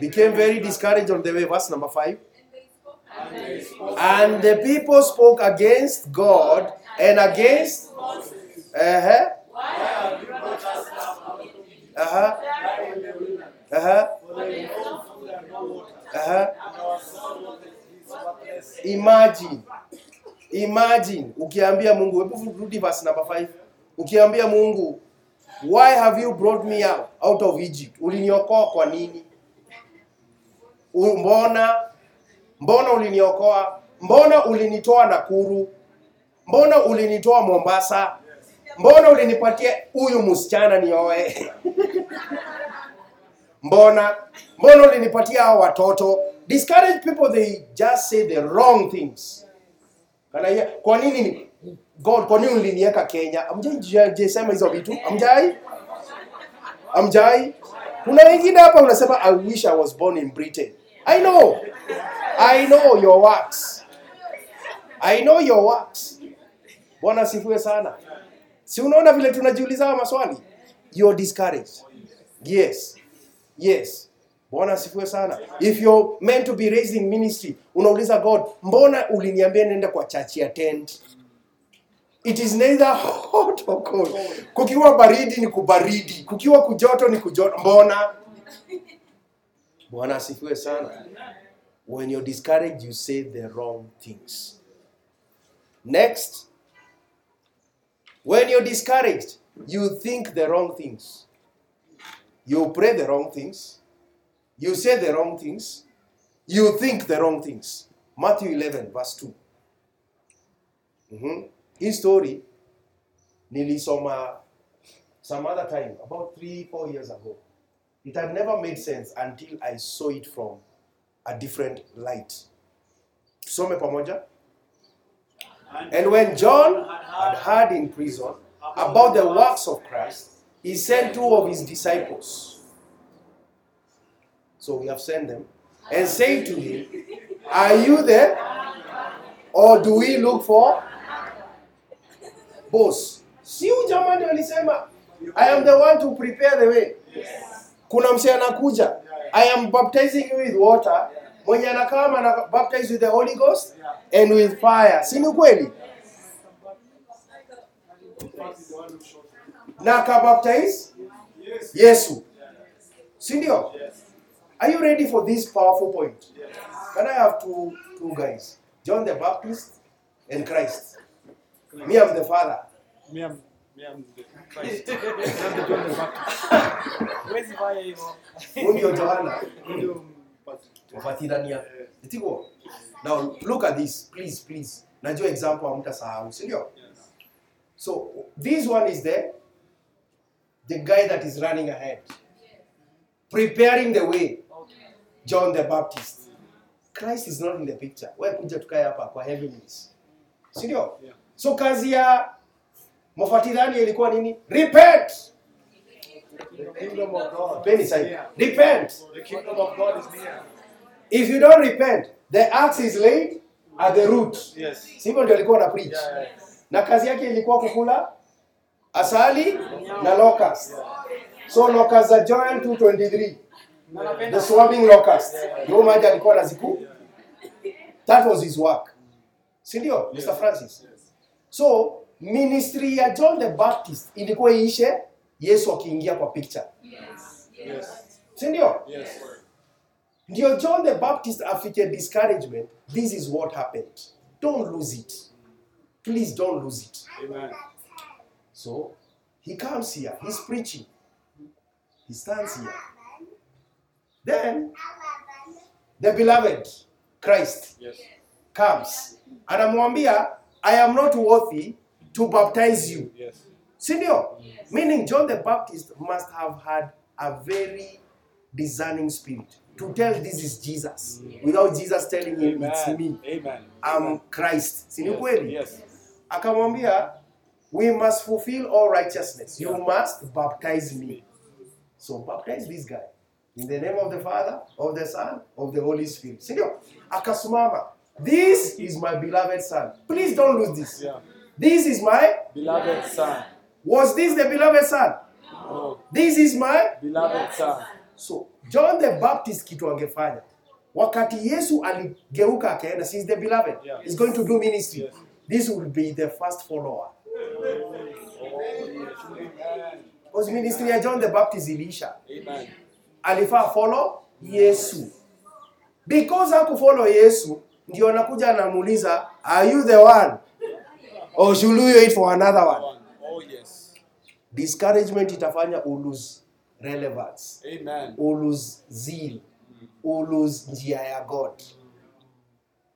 Became very discouraged on the way. Verse number 5. And the people spoke against God and against. Uh-huh. Uh-huh. Uh-huh. Uh-huh. Imagine. Imagine ukiambia Mungu, rudi verse number 5. Ukiambia Mungu, why have you brought me out, out of Egypt? Uliniokoa kwa nini? Mbona mbona uliniokoa? Mbona ulinitoa Nakuru? Mbona ulinitoa Mombasa? Mbona ulinipatia huyu msichana nioe? <laughs> mbona mbona ulinipatia hao watoto? Discourage people they just say the wrong things. Kana ya, kwa nini ni God, kwa nini uliniweka Kenya? Amjai sema hizo vitu? Amjai? Amjai? Kuna wengine hapa unasema I wish I was born in Britain. I know. I know your works. I know your works. Bwana asifiwe sana. Si unaona vile tunajiuliza maswali? You're discouraged. Yes. Yes. Bwana asifiwe sana. If you're meant to be raised in ministry, unauliza God, mbona uliniambia nenda kwa church tent? It is neither hot or cold. Kukiwa baridi ni kubaridi, kukiwa kujoto ni kujoto. Mbona? Bwana asifiwe sana. When you're discouraged, you say the wrong things. Next, when you're discouraged, you think the wrong things. You pray the wrong things. You say the wrong things. You think the wrong things. Matthew 11, verse 2. Mhm. Hii story nilisoma some other time, about three, four years ago. It had never made sense until I saw it from a different light. Tusome pamoja. And when John had heard in prison about the works of Christ, he sent two of his disciples. So we have sent them and say to him, Are you there? Or do we look for ndio I am the one to prepare the way. Kuna msee anakuja. I am baptizing you with water. Mwenye anakaa ana baptize with the Holy Ghost and with fire. Si ni kweli? Na akabaptize Yesu. Si ndio? Are you ready for this powerful point? Can I have two two guys? John the Baptist and Christ. Me, I'm the father. Me, I'm, me, I'm the Christ. I'm the John the Baptist. Where's my ndio Johanna. Ndio mpati- Wafatirania. Itiko. Now look at this, please, please. Najua example hamtasahau, si ndio? So this one is the the guy that is running ahead, preparing the way. John the Baptist. Christ is not in the picture. Wewe kuja tukae hapa kwa heaviness. Si ndio? Yeah. So kazi ya Mofatirani ilikuwa nini? Repent. The kingdom of God. Penny is Repent. The kingdom of God is near. If you don't repent, the axe is laid at the root. Yes. Sivyo ndio alikuwa na preach. Yeah, yeah. Na kazi yake ilikuwa kukula asali na locust. So locust za Joel 223. The swarming locust. Ndio maji alikuwa anaziku. That was his work. Si ndio? Mr. Francis. So ministry ya John the Baptist ilikuwa iishe Yesu akiingia kwa picture. Yes. Si ndio? Yes. Ndio John the Baptist afike discouragement. This is what happened. Don't lose it. Please don't lose it. Amen. So he comes here, he's preaching. He stands here. Then the beloved Christ Yes. comes. Anamwambia, I am not worthy to baptize you. Yes. sindio meaning john the baptist must have had a very discerning spirit to tell this is jesus without jesus telling him it's me Amen. Amen. I'm christ Yes, kweli Yes. akamwambia we must fulfill all righteousness you must baptize me so baptize this guy in the name of the father of the son of the holy spirit sindio akasimama this is my beloved son please don't lose this Yeah. this is my Beloved son. was this the beloved son Oh, this is my beloved son. so john the baptist kitu angefanya wakati yesu aligeuka akaenda since the beloved Yeah. is going to do ministry Yes. this will be the first follower yes. Amen. Because ministry ya john the baptist iliisha Amen. alifaa follow yesu because hakufollow yesu ndio anakuja anamuuliza are you the one or should you wait for another one One. Oh, yes. discouragement itafanya ulose relevance Amen. ulose zeal ulose njia ya god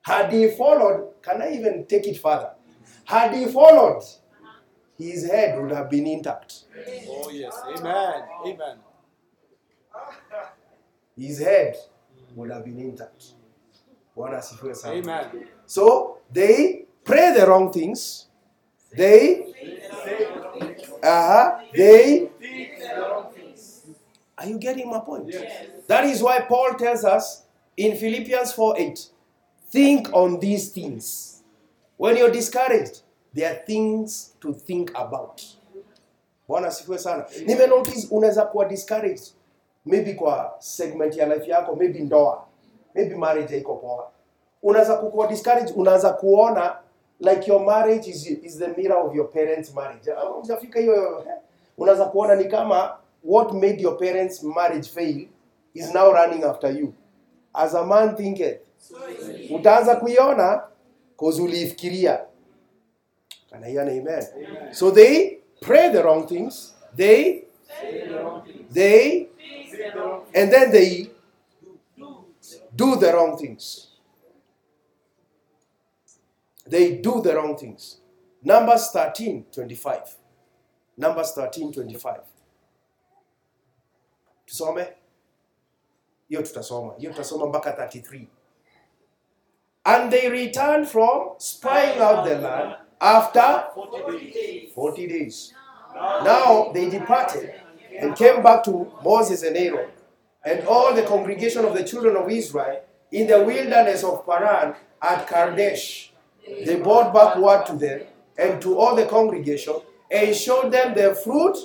had he followed can i even take it further had he followed his head would have been intact Oh, yes. Amen. Amen. his head would have been intact bwana asifiwe sana Amen. So they pray the wrong things. They, uh-huh, they. Are you getting my point? Yes. That is why Paul tells us in Philippians 4 8, think on these things. When you're discouraged, there are things to think about. Bwana asifiwe sana. Nimenotice unaweza kuwa discouraged maybe kwa segment ya life yako, maybe ndoa, maybe marriage haiko poa. Unaweza kukuwa discouraged, unaanza kuona like your marriage is, is the mirror of your parents marriage. Ah, hiyo eh? Unaweza kuona ni kama what made your parents marriage fail is now running after you. As a man thinketh. Utaanza kuiona cause. Can I hear an amen? So they pray the wrong things. They, they, and then they do the wrong things. They do the wrong things. Numbers 13, 25. Numbers 13, 25. Tusome? Hiyo tutasoma. Hiyo tutasoma mpaka 33. And they returned from spying out the land after 40 days. Now they departed and came back to Moses and Aaron and all the congregation of the children of Israel in the wilderness of Paran at Kadesh. They brought back word to them and to all the congregation and showed them the fruit.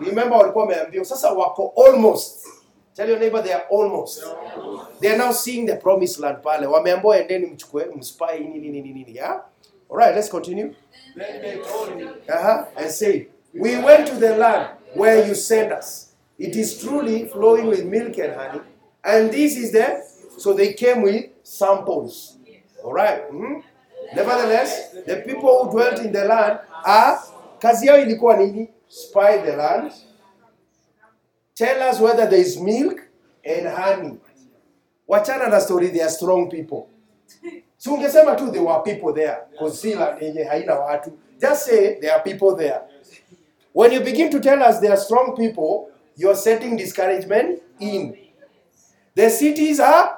Remember walikuwa wameambiwa sasa wako almost. Tell your neighbor they are almost. They are now seeing the promised land pale. Wameambiwa endeni mchukue mspy nini nini nini. Yeah? All right, let's continue. Then they told me, uh-huh, and say, We went to the land where you sent us. It is truly flowing with milk and honey. And this is the. So they came with samples. All right. mhm. Nevertheless, the people who dwelt in the land are. Kazi yao ilikuwa nini? Spy the land. Tell us whether there is milk and honey. Wachana na story, they are strong people. Si ungesema tu there were people there because yenye haina watu. Just say there are people there. When you begin to tell us there are strong people, you're setting discouragement in. The cities are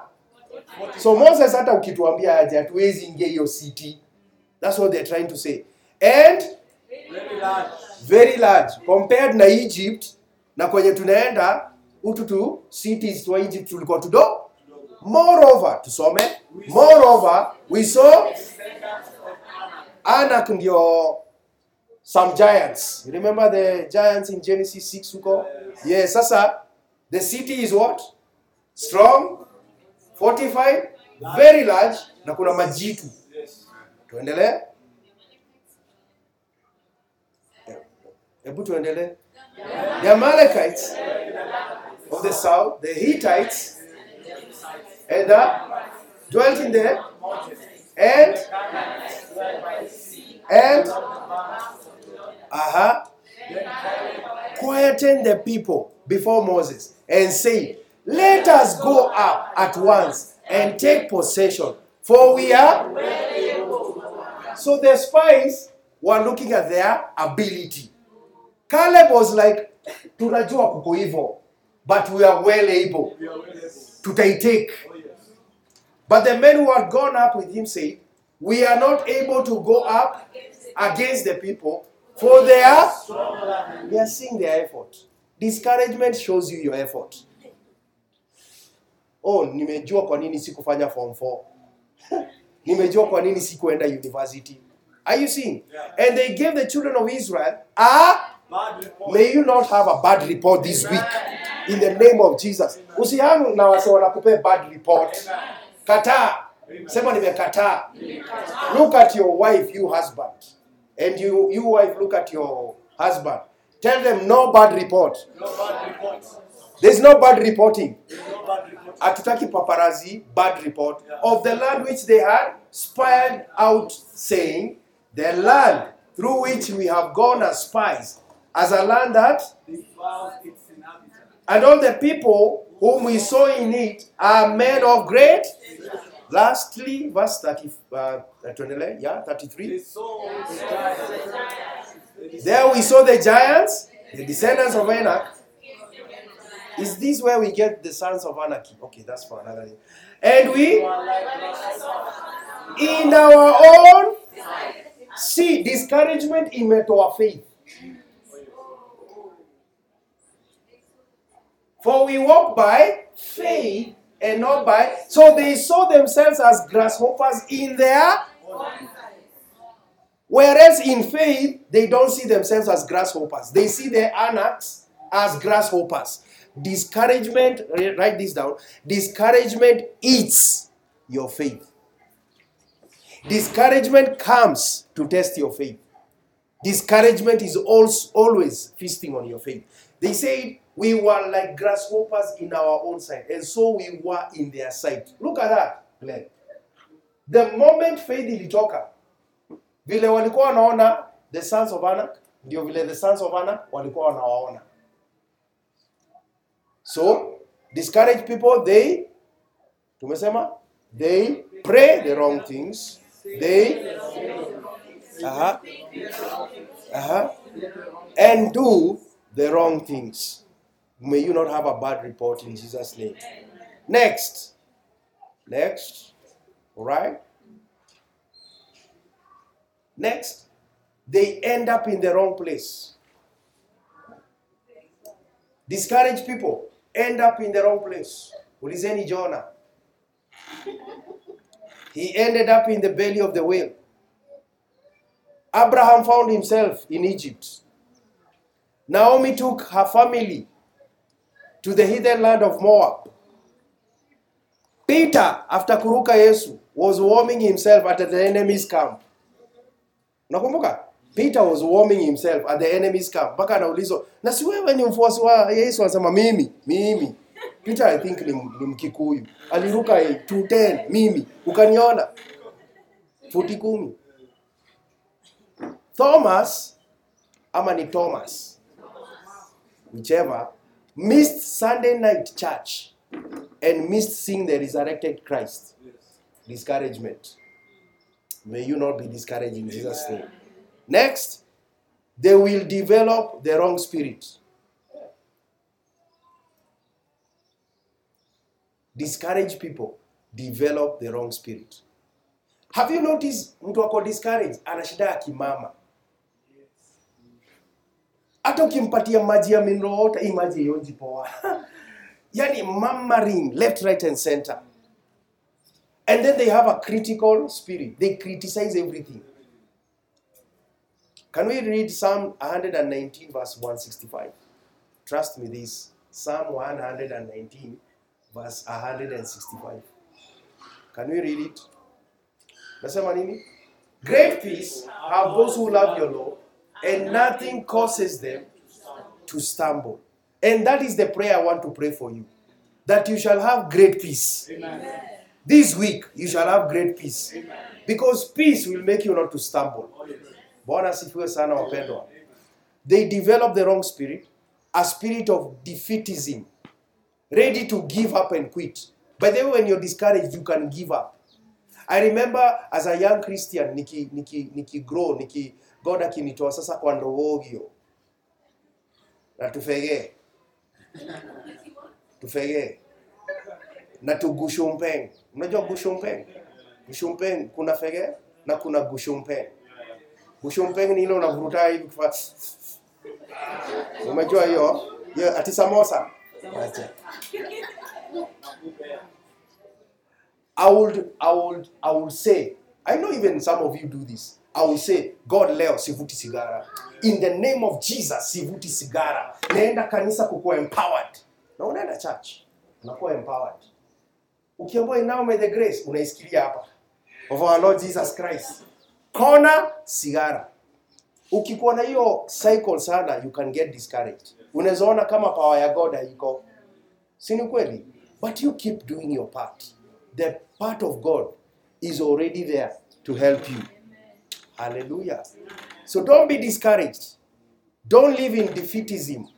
so Moses hata ukituambia aje hatuwezi ingia hiyo city. That's what they're trying to say. And very large. very large compared na Egypt na kwenye tunaenda utu tu cities wa Egypt tulikuwa tudo. Moreover, tusome. Moreover, we saw Anak ndio some giants. You remember the giants in Genesis 6 huko? Yes, sasa the city is what? Strong, fortified, very large na kuna majitu. Tuendelee? Hebu tuendelee. The Amalekites of the south, the Hittites, and the dwelt in there, and and uh-huh, the people before Moses and say, Let us go up at once and take possession, for we are. So the spies were looking at their ability. Caleb was like tunajua kuko hivyo but we are well able We are well able. tutaitake Oh, yes. But the men who had gone up with him said we are not able to go up against the people for they are they are seeing their effort. Discouragement shows you your effort. Oh nimejua kwa nini sikufanya form 4 <laughs> nimejua kwa nini sikuenda university. Are you seeing? Yeah. and they gave the children of israel a Bad report. may you not have a bad report this week. In the name of jesus. Usihangu na wase wanakupea bad report kataa sema nimekataa look at your wife you husband and you you wife look at your husband tell them no bad report No bad report. there's no bad reporting There's no bad report. hatutaki paparazi bad report of the land which they had spied out saying the land through which we have gone as spies as a land that Defiles its inhabitants. and all the people whom we saw in it are men of great lastly verse 30 uh, 29, yeah 33 They saw the giants. There we saw the giants, the descendants of Enoch. Is this where we get the sons of anarchy? Okay, that's for another day. And we, in our own, see, discouragement imetoa faith. For we walk by faith and not by. So they saw themselves as grasshoppers in their Whereas in faith, they don't see themselves as grasshoppers. They see their anarchs as grasshoppers. Discouragement, write this down. Discouragement eats your faith. Discouragement comes to test your faith. Discouragement is also always feasting on your faith. They said we were like grasshoppers in our own sight, and so we were in their sight. Look at that, Glenn. The moment faith ilitoka, vile walikuwa wanaona the sons of Anak, ndio vile the sons of Anak walikuwa wanawaona. So, discouraged people, they, tumesema, they pray the wrong things. They, uh-huh, uh-huh, and do the wrong things. May you not have a bad report in Jesus' name. Next. Next. All right. Next, they end up in the wrong place. Discouraged people end up in the wrong place. Ulizeni Jonah. He ended up in the belly of the whale. Abraham found himself in Egypt. Naomi took her family to the heathen land of Moab. Peter, after kuruka Yesu, was warming himself at the enemy's camp. Nakumbuka? Peter was warming himself at the enemy's camp. Mpaka anaulizwa, na si ni mfuasi wa Yesu? Anasema mimi, mimi. Peter I think ni, ni Mkikuyu. Aliruka 210, mimi. Ukaniona? Futi kumi. Thomas ama ni Thomas whichever missed Sunday night church and missed seeing the resurrected Christ. Discouragement. May you not be discouraged in Jesus' name. Next, they will develop the wrong spirit. Discourage people develop the wrong spirit. Have you noticed mtu ako discouraged ana shida ya kimama? Hata ukimpatia maji ya mineral water, hii maji haionji poa. <laughs> yani murmuring left, right and center. And then they have a critical spirit. They criticize everything. Can we read Psalm 119, verse 165? Trust me, this Psalm 119, verse 165. Can we read it? Nasema nini? Great peace have those who love your law, and nothing causes them to stumble. And that is the prayer I want to pray for you. That you shall have great peace. This week, you shall have great peace. Because peace will make you not to stumble. Bwana asifiwe sana wapendwa. They develop the wrong spirit, a spirit of defeatism, ready to give up and quit. By the way, when you're discouraged, you can give up. I remember as a young Christian niki niki niki grow niki God akinitoa sasa kwa ndogogio. na tufegee. Tufegee. Na tugushumpeng unajua gushumpeng gushumpeng kuna fege na kuna gushumpeng gushumpeng ni ile unavuruta hivi kwa umejua hiyo? Hiyo ati samosa? Acha. I would, I would, I would say, I know even some of you do this. I will say, God leo sivuti sigara. In the name of Jesus sivuti sigara. Naenda kanisa kukuwa empowered. Na unaenda church, unakuwa empowered. Ukiambiwa now may the grace, unaisikilia hapa. Of our Lord Jesus Christ. Kona sigara. Ukikuwa na hiyo cycle sana, you can get discouraged. Unaweza kama power ya God haiko. Si ni kweli? But you keep doing your part. The part of God is already there to help you. Hallelujah. So don't be discouraged. Don't live in defeatism.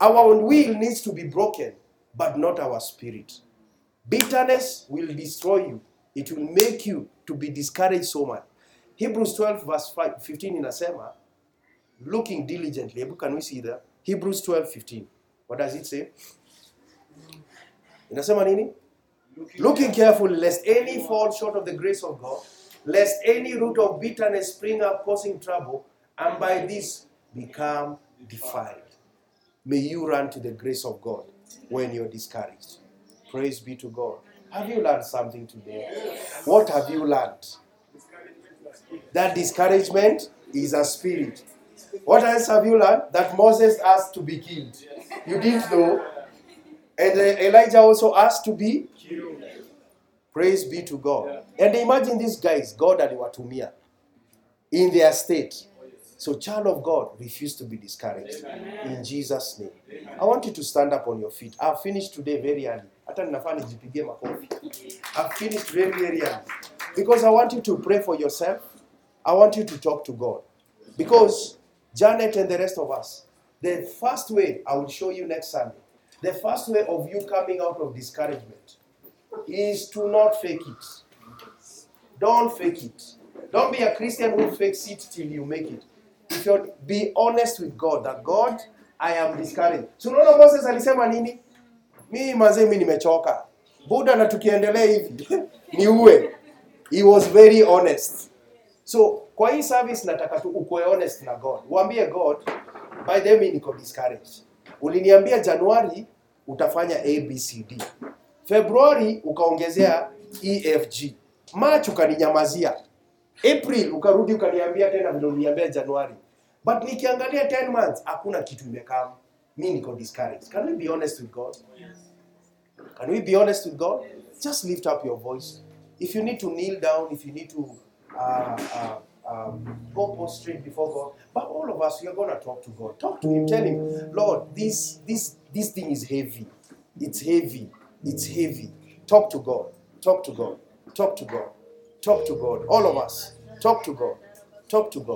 Our will needs to be broken, but not our spirit. Bitterness will destroy you. It will make you to be discouraged so much. Hebrews 12 verse 5, 15 inasema, looking diligently. Hebu Can we see that? Hebrews 12, 15. What does it say? In Inasema nini? looking carefully lest any fall short of the grace of God, lest any root of bitterness spring up, causing trouble, and by this become defiled. May you run to the grace of God when you're discouraged. Praise be to God. Have you learned something today? What have you learned? That discouragement is a spirit. What else have you learned? That Moses asked to be killed. You didn't know. And Elijah also asked to be Praise be to God. And imagine these guys, God aliwatumia in their state. So, child of God, refuse to be discouraged. In Jesus' name. I want you to stand up on your feet. I've finished today very early. Hata ninafaa nijipigie makofi. I've finished very, very early. Because I want you to pray for yourself. I want you to talk to God. Because Janet and the rest of us, the first way I will show you next Sunday, the first way of you coming out of discouragement is to not fake it. Don't fake it. Don't be a Christian who fakes it till you make it. If you be honest with God that God, I am discouraged. So unaona Moses alisema nini? Mimi mazee mimi nimechoka. Buda na tukiendelea hivi <laughs> niue. He was very honest. So kwa hii service nataka tu ukuwe honest na God. Uambie God, by the way niko discouraged. Uliniambia Januari utafanya ABCD. Februari ukaongezea EFG. March ukaninyamazia. April ukarudi ukaniambia tena vile uliniambia Januari. But nikiangalia 10 months hakuna kitu imekaa. Mimi niko discouraged. Can we be honest with God? Can we be honest with God? Just lift up your voice. If you need to kneel down, if you need to uh, uh, um, go prostrate before God, but all of us, we are going to talk to God. Talk to Him. Tell Him, Lord, this this this thing is heavy. It's heavy. It's heavy. Talk to God. Talk to God. Talk to God. Talk to God. All of us. Talk to God. Talk to God.